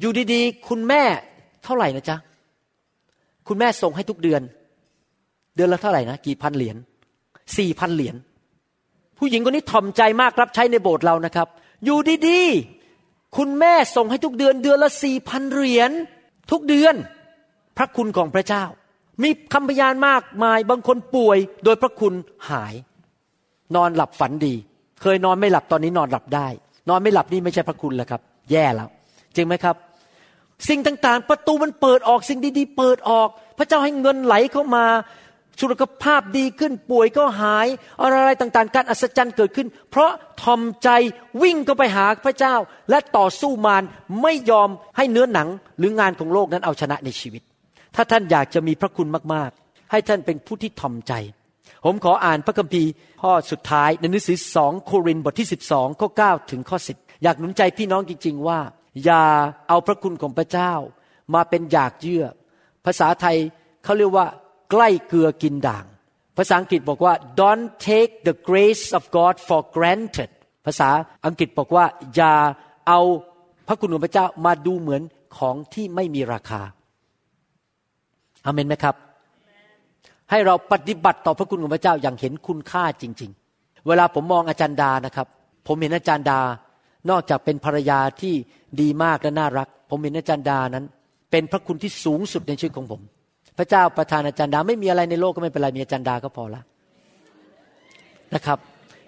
อยู่ดีๆ คุณแม่เท่าไหร่นะจ๊ะคุณแม่ส่งให้ทุกเดือน ดือนละเท่าไหร่นะกี่พันเหรียญสี่พันเหรียญผู้หญิงคนนี้ถ่อมใจมากรับใช้ในโบสถ์เรานะครับ อยู่ดีๆ คุณแม่ส่งให้ทุกเดือนเดือนละสี่พันเหรียญทุกเดือน พระคุณของพระเจ้า มีคำพยานมากมายบางคนป่วย โดยพระคุณหาย นอนหลับฝันดี เคยนอนไม่หลับตอนนี้นอนหลับได้ นอนไม่หลับนี่ไม่ใช่พระคุณแล้วครับ แย่แล้วจริงไหมครับ สิ่งต่างๆ ประตูมันเปิดออกสิ่งดีๆ เปิดออก พระเจ้าให้เงินไหลเข้ามา สุขภาพดีขึ้นป่วยก็หาย อะไรต่างๆ การอัศจรรย์เกิดขึ้น เพราะทอมใจวิ่งเข้าไปหาพระเจ้า และต่อสู้มารไม่ยอมให้เนื้อหนังหรืองานของโลกนั้นเอาชนะในชีวิต ถ้าท่านอยากจะมีพระคุณมากๆ ให้ท่านเป็นผู้ที่ทอมใจ ผมขออ่านพระคัมภีร์ข้อสุดท้ายในหนังสือสองโครินบทที่ 12ข้อ9ถึงข้อ10 อยากหนุนใจพี่น้องจริง ๆ ว่า อย่าเอาพระคุณของพระเจ้า มาเป็นอยากเยื่อ ภาษาไทยเขาเรียกว่า ใกล้เกลือกินด่าง ภาษาอังกฤษบอกว่า don't take the grace of God for granted ภาษาอังกฤษบอกว่า อย่าเอาพระคุณของพระเจ้ามาดูเหมือนของที่ไม่มีราคาอเมนไหมครับ ให้เราปฏิบัติต่อพระคุณของพระเจ้าอย่างเห็นคุณค่าจริง ๆ เวลาผมมองอาจารย์ดานะครับ ผมเห็นอาจารย์ดา นอกจากเป็นภรรยาที่ดีมากและน่ารัก ผมเห็นอาจารย์ดานั้น เป็นพระคุณที่สูงสุดในชีวิตของผม พระเจ้าประทานอาจารย์ดาไม่มีอะไรในโลกก็ไม่เป็นไรมีอาจารย์ดาก็พอละนะครับ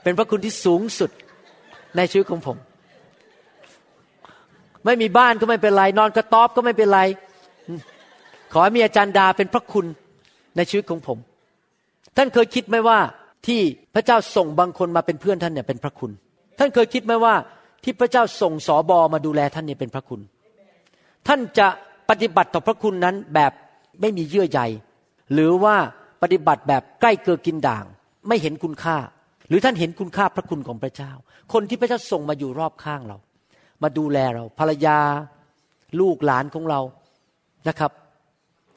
เป็นพระคุณที่สูงสุดในชีวิตของผม ไม่มีบ้านก็ไม่เป็นไร นอนกระต๊อบก็ไม่เป็นไร ขอให้มีอาจารย์ดาเป็นพระคุณในชีวิตของผม ท่านเคยคิดไหมว่าที่พระเจ้าส่งบางคนมาเป็นเพื่อนท่านเนี่ยเป็นพระคุณ ท่านเคยคิดไหมว่าที่พระเจ้าส่งสอบอมาดูแลท่านเนี่ยเป็นพระคุณ ท่านจะปฏิบัติต่อพระคุณนั้นแบบ ไม่มีเยื่อใยหรือว่าปฏิบัติแบบใกล้เกลือกินด่าง ไม่เห็นคุณค่า หรือท่านเห็นคุณค่าพระคุณของพระเจ้า คนที่พระเจ้าส่งมาอยู่รอบข้างเรา มาดูแลเราภรรยาลูกหลานของเรานะครับ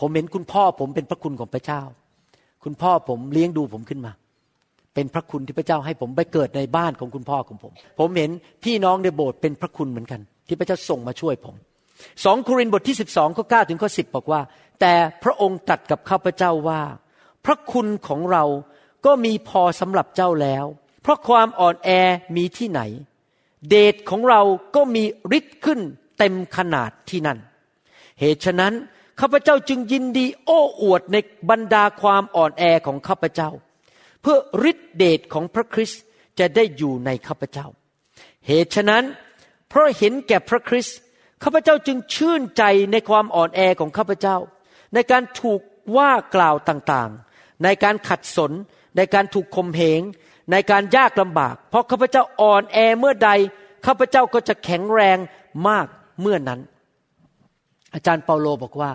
ผมเห็นคุณพ่อผมเป็นพระคุณของพระเจ้า คุณพ่อผมเลี้ยงดูผมขึ้นมา เป็นพระคุณที่พระเจ้าให้ผมไปเกิดในบ้านของคุณพ่อของผม ผมเห็นพี่น้องในโบสถ์เป็นพระคุณเหมือนกัน ที่พระเจ้าส่งมาช่วยผมสองโครินธ์บทที่สิบสองข้อเก้าถึงข้อสิบบอกว่า แต่พระองค์ตรัสกับข้าพเจ้าว่า พระคุณของเราก็มีพอสำหรับเจ้าแล้ว เพราะความอ่อนแอมีที่ไหน เดชของเราก็มีฤทธิ์ขึ้นเต็มขนาดที่นั่น เหตุฉะนั้นข้าพเจ้าจึงยินดีโอ้อวดในบรรดาความอ่อนแอของข้าพเจ้า เพื่อฤทธิเดชของพระคริสต์จะได้อยู่ในข้าพเจ้า เหตุฉะนั้น เพราะเห็นแก่พระคริสต์ข้าพเจ้าจึงชื่นใจในความอ่อนแอของข้าพเจ้า ในการถูกว่ากล่าวต่างๆ ในการขัดสน ในการถูกข่มเหง ในการยากลำบาก เพราะข้าพเจ้าอ่อนแอเมื่อใดข้าพเจ้าก็จะแข็งแรงมากเมื่อนั้น อาจารย์เปาโลบอกว่า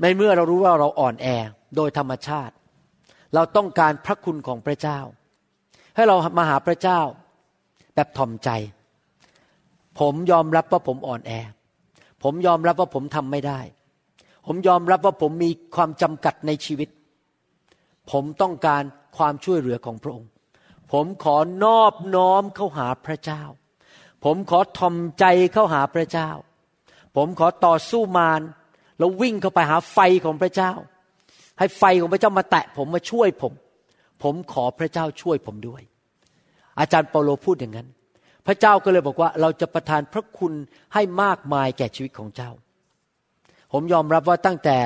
ในเมื่อเรารู้ว่าเราอ่อนแอโดยธรรมชาติ เราต้องการพระคุณของพระเจ้า ให้เรามาหาพระเจ้าแบบถ่อมใจ ผมยอมรับว่าผมอ่อนแอ ผมยอมรับว่าผมทำไม่ได้ ผมยอมรับว่าผมมีความจำกัดในชีวิต ผมต้องการความช่วยเหลือของพระองค์ ผมขอนอบน้อมเข้าหาพระเจ้า ผมขอทอมใจเข้าหาพระเจ้า ผมขอต่อสู้มารแล้ววิ่งเข้าไปหาไฟของพระเจ้า ให้ไฟของพระเจ้ามาแตะผมมาช่วยผม ผมขอพระเจ้าช่วยผมด้วย อาจารย์เปาโลพูดอย่างนั้น พระเจ้าก็เลยบอกว่าเราจะประทานพระคุณให้มากมายแก่ชีวิตของเจ้า ผมยอมรับว่าตั้งแต่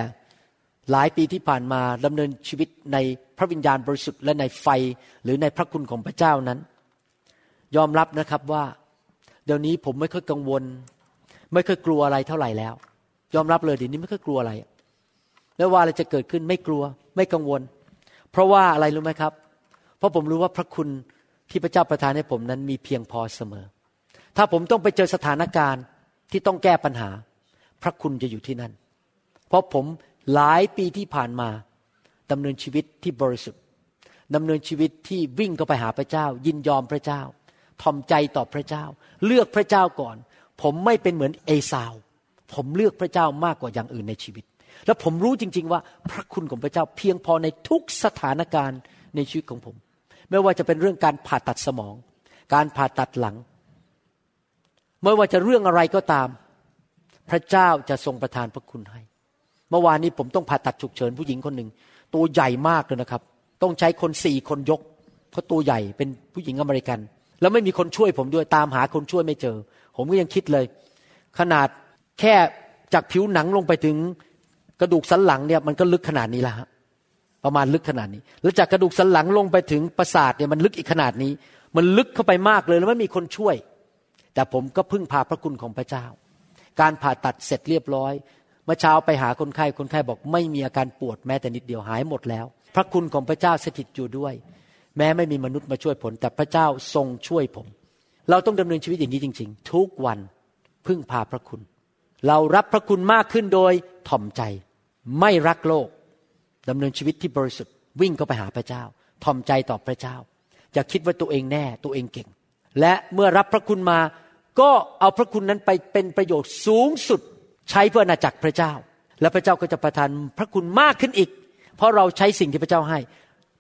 หลายปีที่ผ่านมาดำเนินชีวิตในพระวิญญาณบริสุทธิ์และในไฟหรือในพระคุณของพระเจ้านั้น ยอมรับนะครับว่า เดี๋ยวนี้ผมไม่ค่อยกังวล ไม่ค่อยกลัวอะไรเท่าไหร่แล้ว ยอมรับเลยเดี๋ยวนี้ไม่ค่อยกลัวอะไรไม่ว่าอะไรจะเกิดขึ้นไม่กลัว ไม่กังวล เพราะว่าอะไรรู้ไหมครับ เพราะผมรู้ว่าพระคุณที่พระเจ้าประทานให้ผมนั้นมีเพียงพอเสมอ ถ้าผมต้องไปเจอสถานการณ์ที่ต้องแก้ปัญหา พระคุณจะอยู่ที่นั่น เพราะผมหลายปีที่ผ่านมาดำเนินชีวิตที่บริสุทธิ์ดำเนินชีวิตที่วิ่งเข้าไปหาพระเจ้า ยินยอมพระเจ้าทอมใจต่อพระเจ้า เลือกพระเจ้าก่อน ผมไม่เป็นเหมือนเอสาว ผมเลือกพระเจ้ามากกว่าอย่างอื่นในชีวิต แล้วผมรู้จริง ๆ ว่าพระคุณของพระเจ้าเพียงพอในทุกสถานการณ์ในชีวิตของผม ไม่ว่าจะเป็นเรื่องการผ่าตัดสมอง การผ่าตัดหลัง ไม่ว่าจะเรื่องอะไรก็ตาม พระเจ้าจะทรงประทานพระคุณให้ เมื่อวานนี้ผมต้องผ่าตัดฉุกเฉินผู้หญิงคนหนึ่ง ตัวใหญ่มากเลยนะครับ ต้องใช้คนสี่คนยก เพราะตัวใหญ่เป็นผู้หญิงอเมริกัน แล้วไม่มีคนช่วยผมด้วยตามหาคนช่วยไม่เจอ ผมก็ยังคิดเลย ขนาดแค่จากผิวหนังลงไปถึงกระดูกสันหลังเนี่ยมันก็ลึกขนาดนี้ละประมาณลึกขนาดนี้ แล้วจากกระดูกสันหลังลงไปถึงประสาทเนี่ยมันลึกอีกขนาดนี้ มันลึกเข้าไปมากเลยแล้วไม่มีคนช่วย แต่ผมก็พึ่งพาพระคุณของพระเจ้า การผ่าตัดเสร็จเรียบร้อย เมื่อเช้าไปหาคนไข้คนไข้บอกไม่มีอาการปวดแม้แต่นิดเดียวหายหมดแล้ว พระคุณของพระเจ้าสถิตอยู่ด้วย แม้ไม่มีมนุษย์มาช่วยผล แต่พระเจ้าทรงช่วยผม เราต้องดำเนินชีวิตอย่างนี้จริง ๆ ทุกวันพึ่งพาพระคุณ เรารับพระคุณมากขึ้นโดยถ่อมใจ ไม่รักโลกดำเนินชีวิตที่บริสุทธิ์วิ่งเข้าไปหาพระเจ้าถ่อมใจต่อพระเจ้าอย่าคิดว่าตัวเองแน่ตัวเองเก่ง และเมื่อรับพระคุณมา ก็เอาพระคุณนั้นไปเป็นประโยชน์สูงสุด ใช้เพื่อนาจักรพระเจ้า และพระเจ้าก็จะประทานพระคุณมากขึ้นอีก เพราะเราใช้สิ่งที่พระเจ้าให้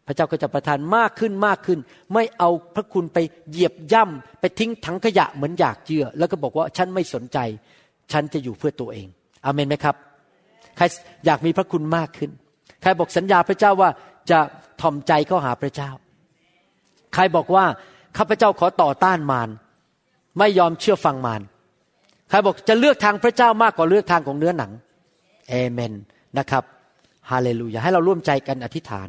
พระเจ้าก็จะประทานมากขึ้นมากขึ้น ไม่เอาพระคุณไปเหยียบย่ำไปทิ้งถังขยะเหมือนอยากเยื่อ แล้วก็บอกว่าฉันไม่สนใจ ฉันจะอยู่เพื่อตัวเอง อเมนไหมครับใครอยากมีพระคุณมากขึ้น ใครบอกสัญญาพระเจ้าว่าจะถ่อมใจเข้าหาพระเจ้า ใครบอกว่าข้าพเจ้าขอต่อต้านมาร ไม่ยอมเชื่อฟังมารใครบอกจะเลือกทางพระเจ้ามากกว่าเลือกทางของเนื้อหนังเอเมนนะครับฮาเลลูยาให้เราร่วมใจกันอธิษฐาน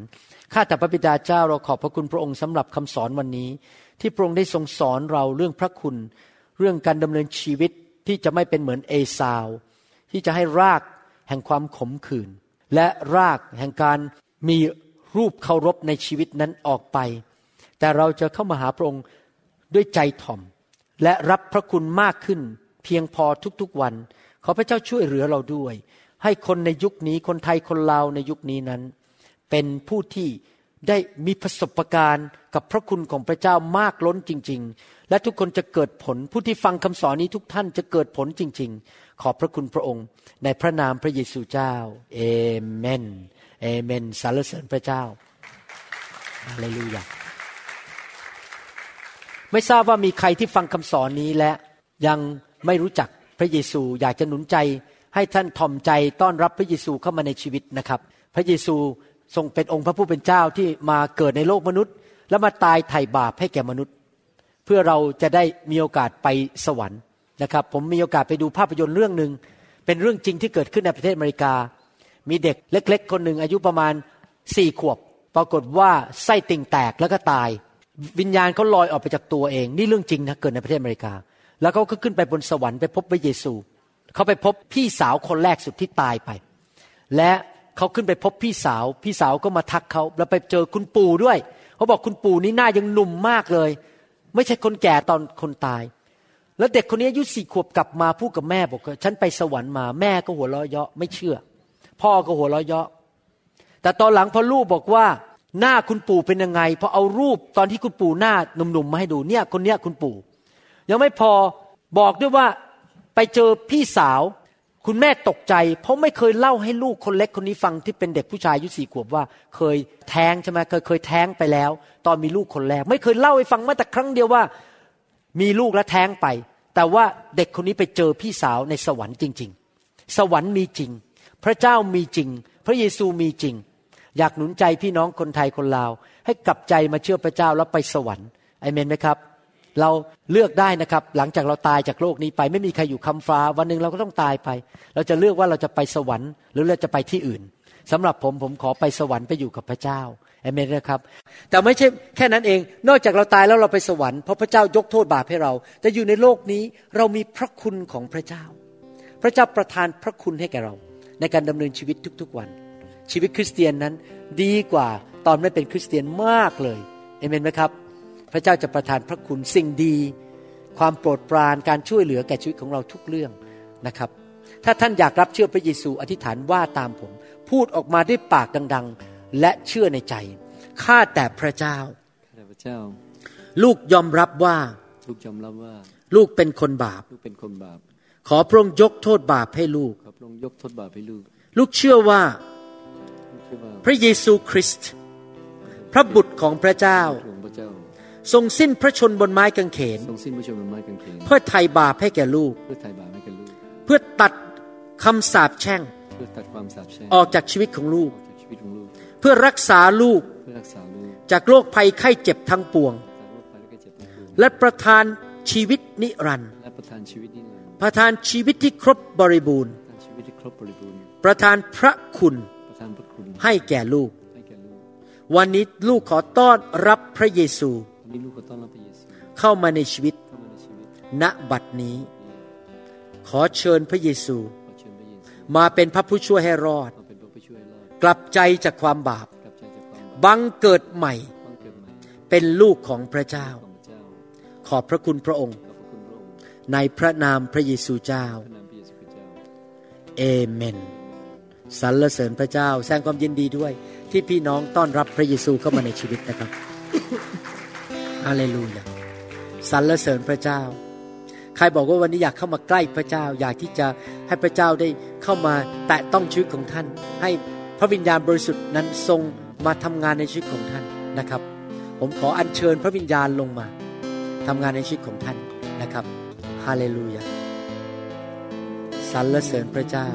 ข้าแต่พระบิดาเจ้าเราขอบพระคุณพระองค์สำหรับคำสอนวันนี้ ที่พระองค์ได้ทรงสอนเราเรื่องพระคุณ เรื่องการดำเนินชีวิตที่จะไม่เป็นเหมือนเอซาว ที่จะให้รากแห่งความขมขื่นและรากแห่งการมีรูปเคารพในชีวิตนั้นออกไป แต่เราจะเข้ามาหาพระองค์ด้วยใจถ่อม และรับพระคุณมากขึ้น เพียงพอทุกๆวัน ขอพระเจ้าช่วยเหลือเราด้วย ให้คนในยุคนี้คนไทยคนลาวในยุคนี้นั้น เป็นผู้ที่ได้มีประสบการณ์กับพระคุณของพระเจ้ามากล้นจริง ๆ และทุกคนจะเกิดผลผู้ที่ฟังคำสอนนี้ทุกท่านจะเกิดผลจริง ๆ ขอบพระคุณพระองค์ ในพระนามพระเยซูเจ้าเอเมนเอเมนสรรเสริญพระเจ้าฮาเลลูยา ไม่ทราบว่ามีใครที่ฟังคำสอนนี้และยังไม่รู้จักพระเยซู อยากจะหนุนใจให้ท่านทอมใจต้อนรับพระเยซูเข้ามาในชีวิตนะครับ พระเยซูทรงเป็นองค์พระผู้เป็นเจ้าที่มาเกิดในโลกมนุษย์ แล้วมาตายไถ่บาปให้แก่มนุษย์ เพื่อเราจะได้มีโอกาสไปสวรรค์นะครับ ผมมีโอกาสไปดูภาพยนตร์เรื่องหนึ่งเป็นเรื่องจริงที่เกิดขึ้นในประเทศอเมริกา มีเด็กเล็ก ๆ คนหนึ่งอายุประมาณสี่ขวบ ปรากฏว่าไส้ติ่งแตกแล้วก็ตาย วิญญาณเขาลอยออกไปจากตัวเอง นี่เรื่องจริงนะเกิดในประเทศอเมริกา แล้วเขาก็ขึ้นไปบนสวรรค์ไปพบพระเยซู เขาไปพบพี่สาวคนแรกสุดที่ตายไป และเขาขึ้นไปพบพี่สาว พี่สาวก็มาทักเขาแล้วไปเจอคุณปู่ด้วย เขาบอกคุณปู่นี่หน้ายังหนุ่มมากเลย ไม่ใช่คนแก่ตอนคนตาย แล้วเด็กคนนี้อายุสี่ขวบกลับมาพูดกับแม่บอกฉันไปสวรรค์มาแม่ก็หัวเราะเยาะไม่เชื่อ พ่อก็หัวเราะเยาะแต่ตอนหลังพอลูกบอกว่า หน้าคุณปู่เป็นยังไงพอเอารูปตอนที่คุณปู่หน้าหนุ่มๆมาให้ดูเนี่ยคนเนี้ยคุณปู่ ยังไม่พอบอกด้วยว่าไปเจอพี่สาว คุณแม่ตกใจ เพราะไม่เคยเล่าให้ลูกคนเล็กคนนี้ฟังที่เป็นเด็กผู้ชายอายุสี่ขวบว่า เคยแท้งใช่ไหมเคยเคยแท้งไปแล้ว ตอนมีลูกคนแรก ไม่เคยเล่าให้ฟังแม้แต่ครั้งเดียวว่า มีลูกและแท้งไป แต่ว่าเด็กคนนี้ไปเจอพี่สาวในสวรรค์จริง ๆ สวรรค์มีจริง พระเจ้ามีจริง พระเยซูมีจริง อยากหนุนใจพี่น้องคนไทยคนลาว ให้กลับใจมาเชื่อพระเจ้าแล้วไปสวรรค์ไอเมนไหมครับ เราเลือกได้นะครับ หลังจากเราตายจากโลกนี้ไป ไม่มีใครอยู่คำฟ้า วันหนึ่งเราก็ต้องตายไป เราจะเลือกว่าเราจะไปสวรรค์หรือเราจะไปที่อื่นสำหรับผมผมขอไปสวรรค์ไปอยู่กับพระเจ้าเอเมนนะครับ แต่ไม่ใช่แค่นั้นเอง นอกจากเราตายแล้วเราไปสวรรค์เพราะพระเจ้ายกโทษบาปให้เรา แต่อยู่ในโลกนี้เรามีพระคุณของพระเจ้า พระเจ้าประทานพระคุณให้แก่เรา ในการดำเนินชีวิตทุกๆวัน ชีวิตคริสเตียนนั้นดีกว่าตอนไม่เป็นคริสเตียนมากเลยเอเมนไหมครับ พระเจ้าจะประทานพระคุณสิ่งดี ความโปรดปรานการช่วยเหลือแก่ชีวิตของเราทุกเรื่องนะครับ ถ้าท่านอยากรับเชื่อพระเยซูอธิษฐานว่าตามผม พูดออกมาด้วยปากดัง ๆ และเชื่อในใจข้าแต่พระเจ้าข้าพเจ้า ลูกยอมรับว่าลูกยอมรับว่า ลูกเป็นคนบาปลูกเป็นคนบาป ขอพระองค์ยกโทษบาปให้ลูกขอพระองค์ยกโทษบาปให้ลูก ลูกเชื่อว่าลูกเชื่อว่า พระเยซูคริสต์พระบุตรของพระเจ้าพระองค์พระเจ้าทรงสิ้นพระชนบนไม้กางเขนทรงสิ้นพระชนม์บนไม้กางเขนเพื่อไถ่บาปให้แก่ลูกเพื่อไถ่บาปให้แก่ลูก เพื่อตัดคำสาปแช่งเพื่อตัดความสาปแช่งออกจากชีวิตของลูกออกจากชีวิตของลูกเพื่อรักษาลูก เพื่อรักษาลูกจากโรคภัยไข้เจ็บทั้งปวงจากโรคภัยและไข้เจ็บทั้งปวงและประทานชีวิตนิรันดร์และประทานชีวิตนิรันดร์ประทานชีวิตที่ครบบริบูรณ์ ประทานชีวิตที่ครบบริบูรณ์ประทานพระคุณ ให้แก่ลูกให้แก่ลูกวันนี้ลูกขอต้อนรับพระเยซูวันนี้ลูกขอต้อนรับพระเยซู เข้ามาในชีวิตเข้ามาในชีวิตณบัดนี้ ขอเชิญพระเยซูขอเชิญพระเยซูมาเป็นพระผู้ช่วยให้รอดมาเป็นพระผู้ช่วยให้รอด กลับใจจากความบาปกลับใจจากความบาปบังเกิดใหม่บังเกิดใหม่ เป็นลูกของพระเจ้าของพระเจ้าขอบพระคุณพระองค์ขอบพระคุณพระองค์ ในพระนามพระเยซูเจ้าพระนามพระเยซูคริสต์เจ้าเอเมน สรรเสริญพระเจ้า แสดงความยินดีด้วย ที่พี่น้องต้อนรับพระเยซูเข้ามาในชีวิตนะครับฮาเลลูยาสรรเสริญพระเจ้า ใครบอกว่าวันนี้อยากเข้ามาใกล้พระเจ้า อยากที่จะให้พระเจ้าได้เข้ามาแตะต้องชีวิตของท่าน ให้พระวิญญาณบริสุทธิ์นั้นทรงมาทำงานในชีวิตของท่านนะครับ ผมขออัญเชิญพระวิญญาณลงมาทำงานในชีวิตของท่านนะครับฮาเลลูยาสรรเสริญพระเจ้า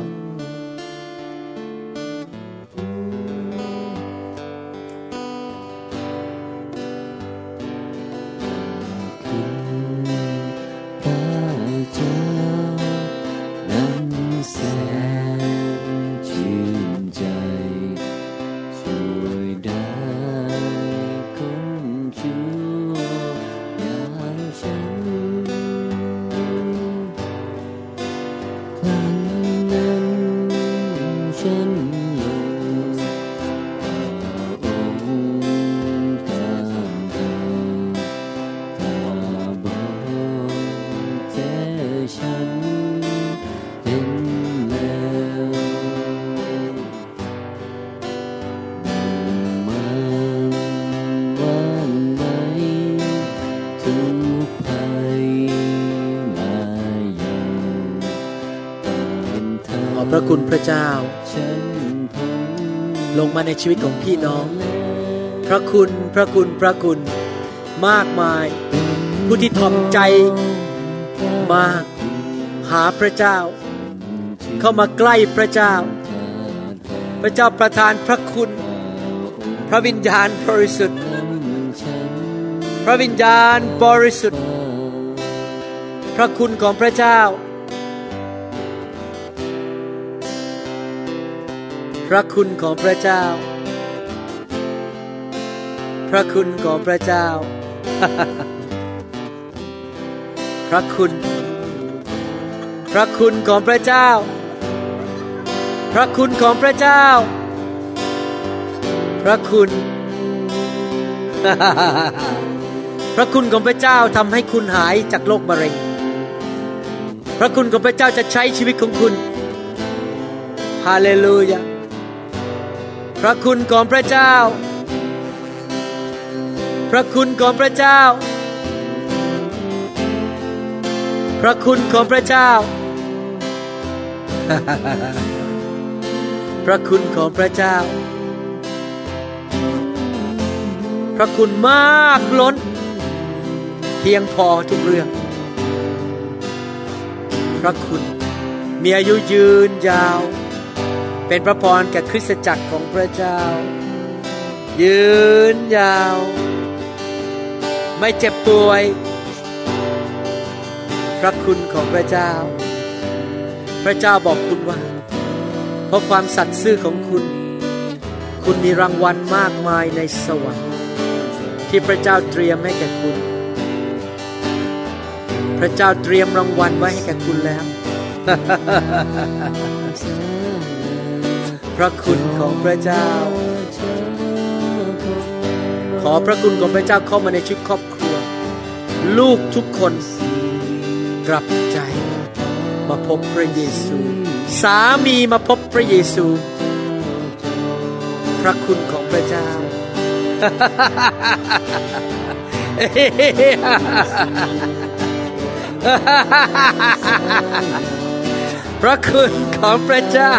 เจ้าฉันพ้ลงมาในชีวิตของพี่น้อง พระคุณพระคุณพระคุณมากมาย ผู้ที่ถ่อมใจมาหาพระเจ้า เข้ามาใกล้พระเจ้า พระเจ้าประทานพระคุณ พระวิญญาณบริสุทธิ์ พระวิญญาณบริสุทธิ์ พระคุณของพระเจ้า ระคุณของพระเจ้า พระคุณของพระเจ้า พระคุณ พระคุณของพระเจ้า พระคุณของพระเจ้า พระคุณ พระคุณของพระเจ้าทำให้คุณหายจากโรคมะเร็ง พระคุณของพระเจ้าจะใช้ชีวิตของคุณฮาเลลูยา ระคุณของพระเจ้า พระคุณของพระเจ้า พระคุณของพระเจ้า พระคุณของพระเจ้า พระคุณมากล้น เพียงพอทุกเรื่อง พระคุณมีอายุยืนยาว เป็นพระพรแก่คริสตจักรของพระเจ้า ยืนยาว ไม่เจ็บป่วย พระคุณของพระเจ้า พระเจ้าบอกคุณว่า เพราะความสัตย์ซื่อของคุณ คุณมีรางวัลมากมายในสวรรค์ ที่พระเจ้าเตรียมให้แก่คุณ พระเจ้าเตรียมรางวัลไว้ให้แก่คุณแล้ว พระคุณของพระเจ้า ขอพระคุณของพระเจ้าเข้ามาในชีวิตครอบครัว ลูกทุกคนกลับใจ มาพบพระเยซู สามีมาพบพระเยซู พระคุณของพระเจ้า พระคุณของพระเจ้า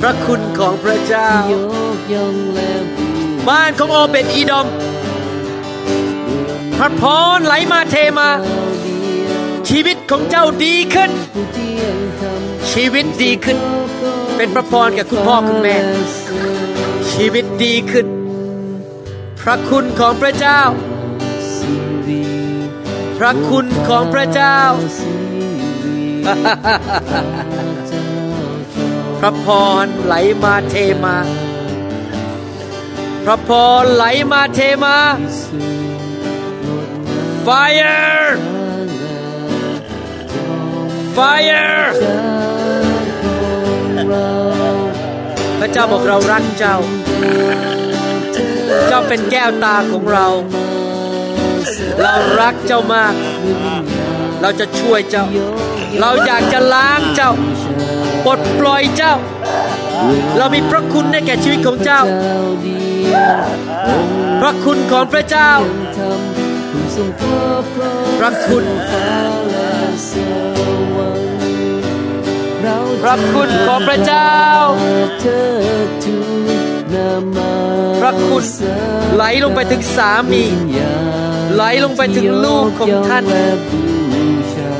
พระคุณของพระเจ้า บ้านของโอเบตอีดอม พระพรไหลมาเทมา ชีวิตของเจ้าดีขึ้น ชีวิตดีขึ้น เป็นพระพรแก่คุณพ่อคุณแม่ ชีวิตดีขึ้น พระคุณของพระเจ้า พระคุณของพระเจ้า พระพรไหลมาเทมา พระพรไหลมาเทมา Fire Fire พระเจ้าบอกเรารักเจ้า เจ้าเป็นแก้วตาของเรา เรารักเจ้ามาก เราจะช่วยเจ้า เราอยากจะล้างเจ้าปลดปล่อยเจ้า เรามีพระคุณในแก่ชีวิตของเจ้า พระคุณของพระเจ้า พระคุณ พระคุณของพระเจ้าเธอทูลนามาพระคุณไหลลงไปถึงสามี ไหลลงไปถึงลูกของท่าน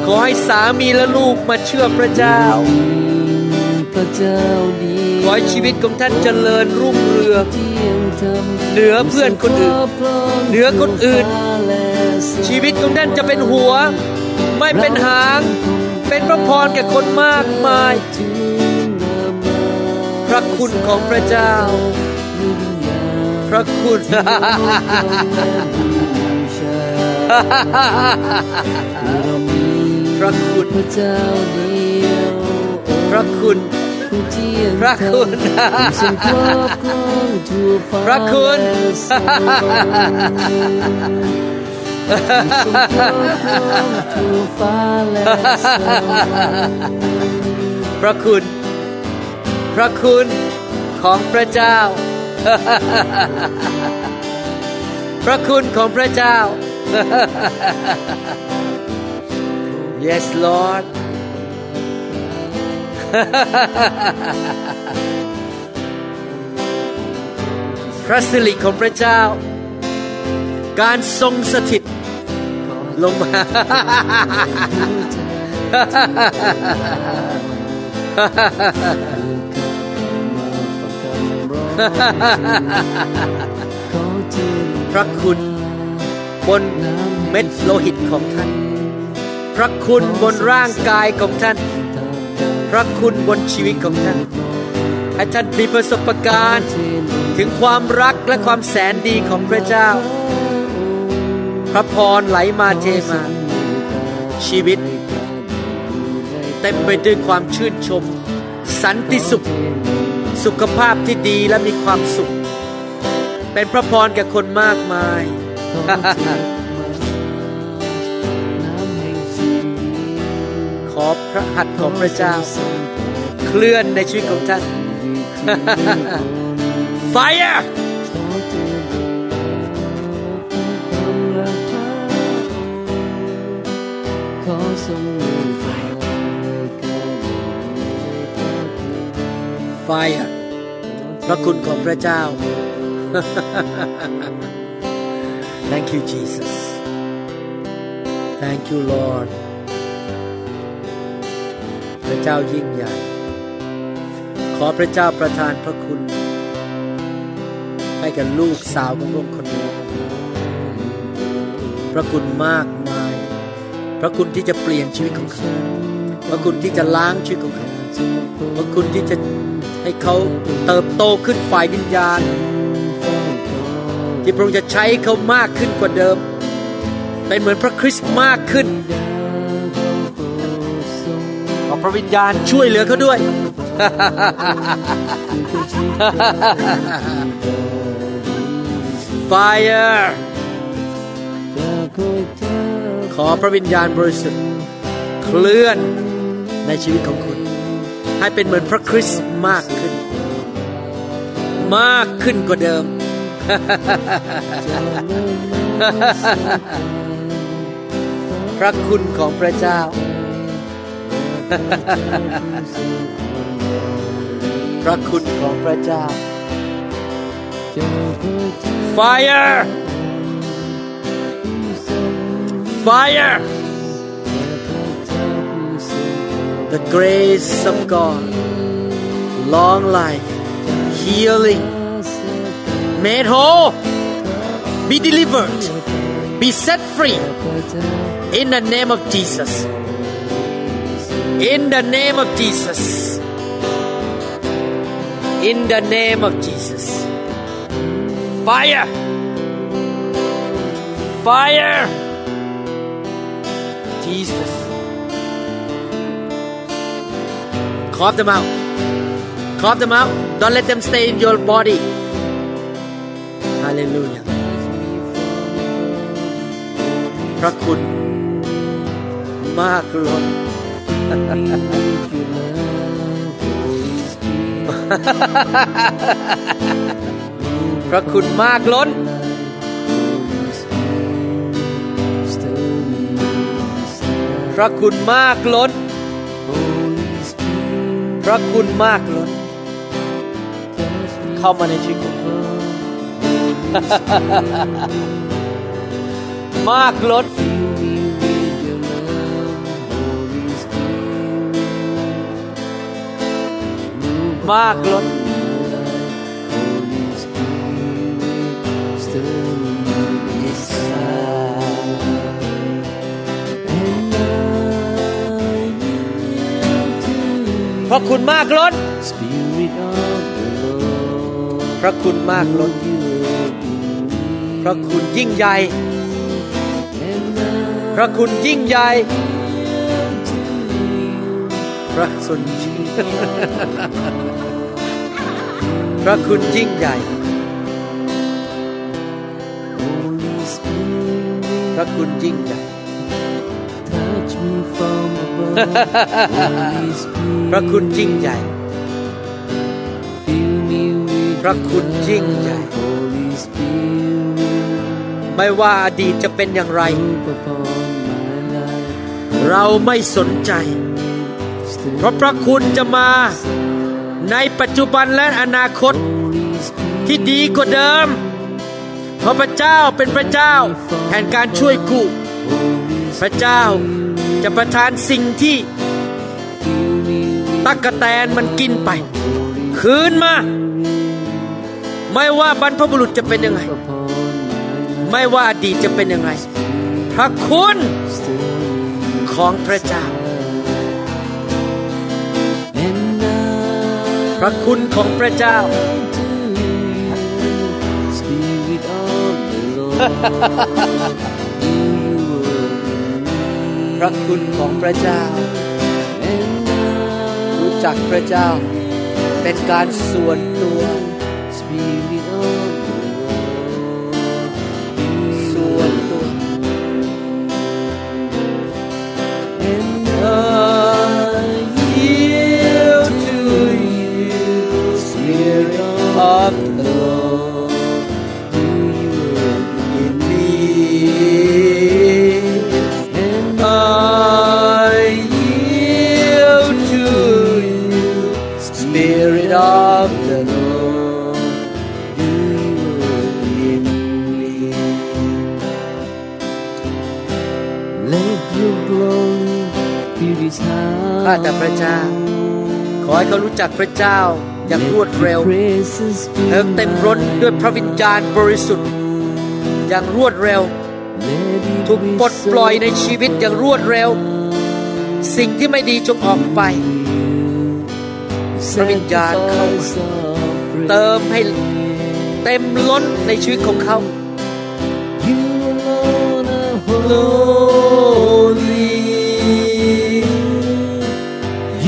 ขอให้สามีและลูกมาเชื่อพระเจ้าพระเจ้าดีขอให้ชีวิตของท่านเจริญรุ่งเรืองเที่ยงธรรมเหนือเพื่อนคนอื่น เหนือคนอื่น ชีวิตของท่านจะเป็นหัว ไม่เป็นหาง เป็นพระพรแก่คนมากมาย พระคุณของพระเจ้า พระคุณ พระคุณพระเจ้าเดียวพระคุณพระคุณพระคุณ พระคุณ พระคุณของพระเจ้า พระคุณของพระเจ้า yes Lord พระสิริของพระเจ้า การทรงสถิตลงมา พระคุณบนเม็ดโลหิตของท่าน พระคุณบนร่างกายของท่าน พระคุณบนชีวิตของท่าน ให้ท่านมีประสบการณ์ ถึงความรักและความแสนดีของพระเจ้า พระพรไหลมาเทมา ชีวิต เต็มไปด้วยความชื่นชม สันติสุข สุขภาพที่ดีและมีความสุข เป็นพระพรแก่คนมากมายขอพระหัตถ์ของพระเจ้า เคลื่อนในชีวิตของท่าน Fire Fire พระคุณของพระเจ้า Thank you Jesus Thank you Lord พระเจ้ายิ่งใหญ่ ขอพระเจ้าประทานพระคุณ ให้กับลูกสาวของพระองค์คนนี้พระคุณมากมาย พระคุณที่จะเปลี่ยนชีวิตของเขา พระคุณที่จะล้างชีวิตของเขา พระคุณที่จะ ให้เขาเติบโตขึ้นฝ่ายวิญญาณ ที่พระองค์จะใช้เขามากขึ้นกว่าเดิม เป็นเหมือนพระคริสต์มากขึ้นขอพระวิญญาณช่วยเหลือเขาด้วย Fire ขอพระวิญญาณบริสุทธิ์เคลื่อนในชีวิตของคุณ ให้เป็นเหมือนพระคริสต์มากขึ้น มากขึ้นกว่าเดิม พระคุณของพระเจ้า พระคุณของพระเจ้า Fire Fire The grace of God. Long life Healing. Made whole Be delivered Be set free In the name of Jesus. In the name of Jesus. In the name of Jesus. Fire. Fire. Jesus Cough them out Cough them out Don't let them stay in your body Hallelujah พระคุณมากล้นพระคุณมากล้น พระคุณมากล้น พระคุณมากล้นเข้ามาในชีวิตของคุณมากล้นมากล้น พระคุณมากล้น พระคุณมากล้น พระคุณยิ่งใหญ่ พระคุณยิ่งใหญ่ พระสุนพระคุณยิ่งใหญ่ พระคุณยิ่งใหญ่ พระคุณยิ่งใหญ่ พระคุณยิ่งใหญ่ ไม่ว่าอดีตจะเป็นอย่างไร เราไม่สนใจ เพราะพระคุณจะมาในปัจจุบันและอนาคตที่ดีกว่าเดิม เพราะพระเจ้าเป็นพระเจ้าแห่งการช่วยกู้ พระเจ้าจะประทานสิ่งที่ ตักกะแตนมันกินไป คืนมา ไม่ว่าบรรพบุรุษจะเป็นยังไง ไม่ว่าอดีตจะเป็นยังไง พระคุณของพระเจ้า พระคุณของพระเจ้า พระคุณของพระเจ้า จากพระเจ้า เป็นการส่วนตัว อให้เขากพระเจ้าอย่างรวดเร็วเติมเต็มร้นด้วยพระวิญญาณบริสุทธิ์ อย่างรวดเร็ว ถูกปลดปล่อยในชีวิตอย่างรวดเร็ว สิ่งที่ไม่ดีจงออกไป พระวิญญาณเข้ามาเติมให้เต็มล้นในชีวิตของเขา You alone are Holy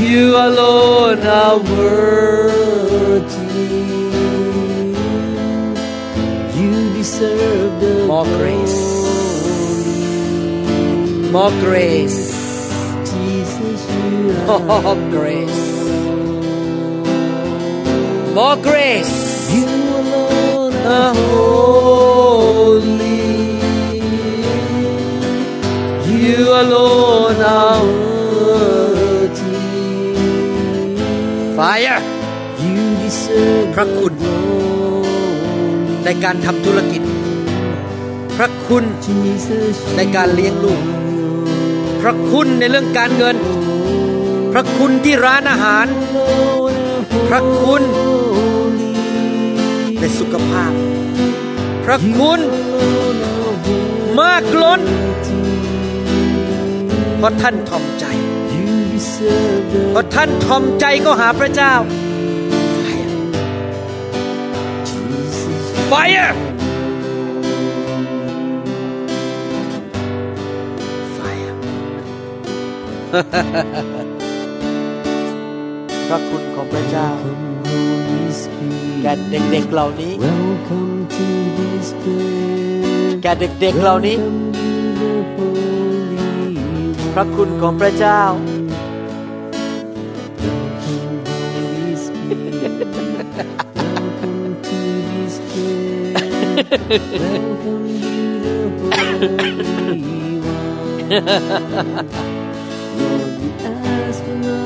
You alone are worthy You. Deserve the More grace. More grace. Jesus, you <laughs> More grace. More grace. You alone are are holy. You alone are fire You deserve พระคุณ ในการทำธุรกิจ พระคุณในการเลี้ยงลูก พระคุณในเรื่องการเงิน พระคุณที่ร้านอาหาร พระคุณ ในสุขภาพ พระคุณมากล้นเพราะท่านทอมใจ พราะท่านทอมใจก็หาพระเจ้า Fire Fire พระคุณของพระเจ้าแก่เด็กๆเหล่านี้ Welcome to this place. แก่เด็กๆเหล่านี้ Welcome you, the Holy พระคุณของพระเจ้า nothing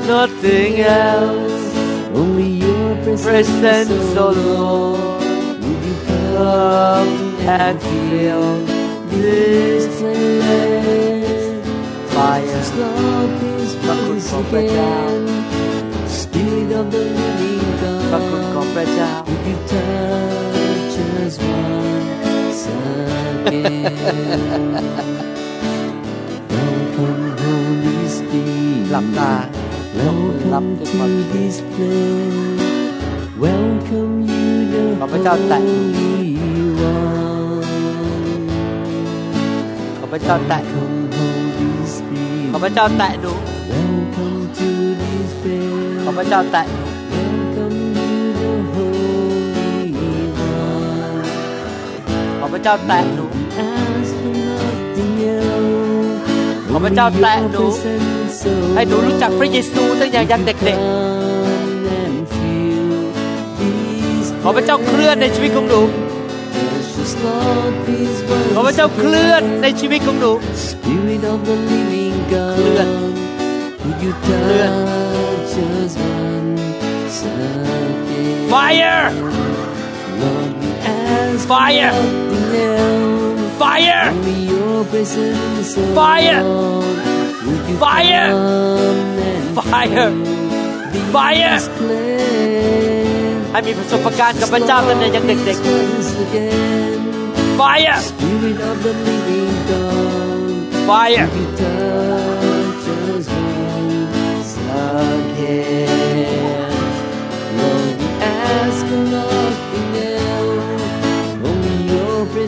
Nothing else Only your presence, presence, O O Lord. Would you Come and fill this this place? fire Lord, please พระคุณ once ของพระเจ้า again. Spirit of the living พระคุณของ God, พระเจ้า would you touch us once again? Welcome, Holy Spirit. หลับตา Welcome to this place. Welcome you, the ขอพระเจ้าแตะ Holy One. ขอพระเจ้าแตะ Come, Holy ขอ Spirit. พ พระเจ้าแตะหนู Ask for nothing else. ขอพระเจ้าแตะหนู Only your presence, O ให้หนูรู้จักพระเยซูตั้งแต่ยังเด็ก Come and fill this ๆ ขอพระเจ้าเคลื่อนในชีวิตของหนู precious Lord, please ขอพระเจ้าเคลื่อนในชีวิตของหนู Spirit of the living เคลื่อน God, would you เคลื่อน touch us once again? Fire Fire nothing else. Fire Only your presence, oh Fire Lord. Would you Fire come and Fire fill Fire this place? ให้มีประสบการณ์กับพ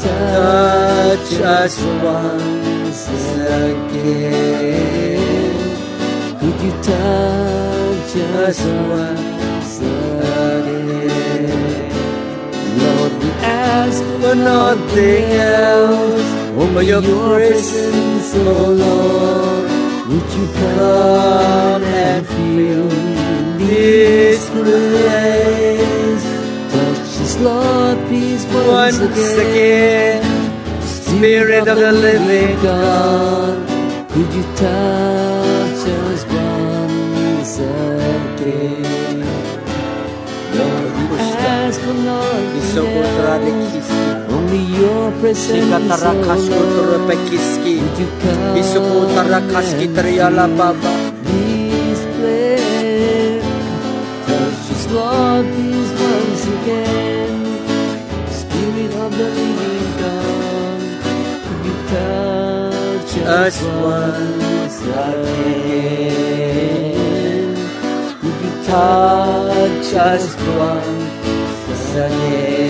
Touch us once again? Could you touch us once again? Lord, we ask for nothing else. Only your presence, oh Lord. Would you come and fill this place? Lord, please, once, again. Spirit of the living God, could you touch us once again? Lord, we ask for nothing else. Only your presence, oh Lord. Would you come and this place. Touch us, Lord, please, once again. Us once again? Could you touch us once again?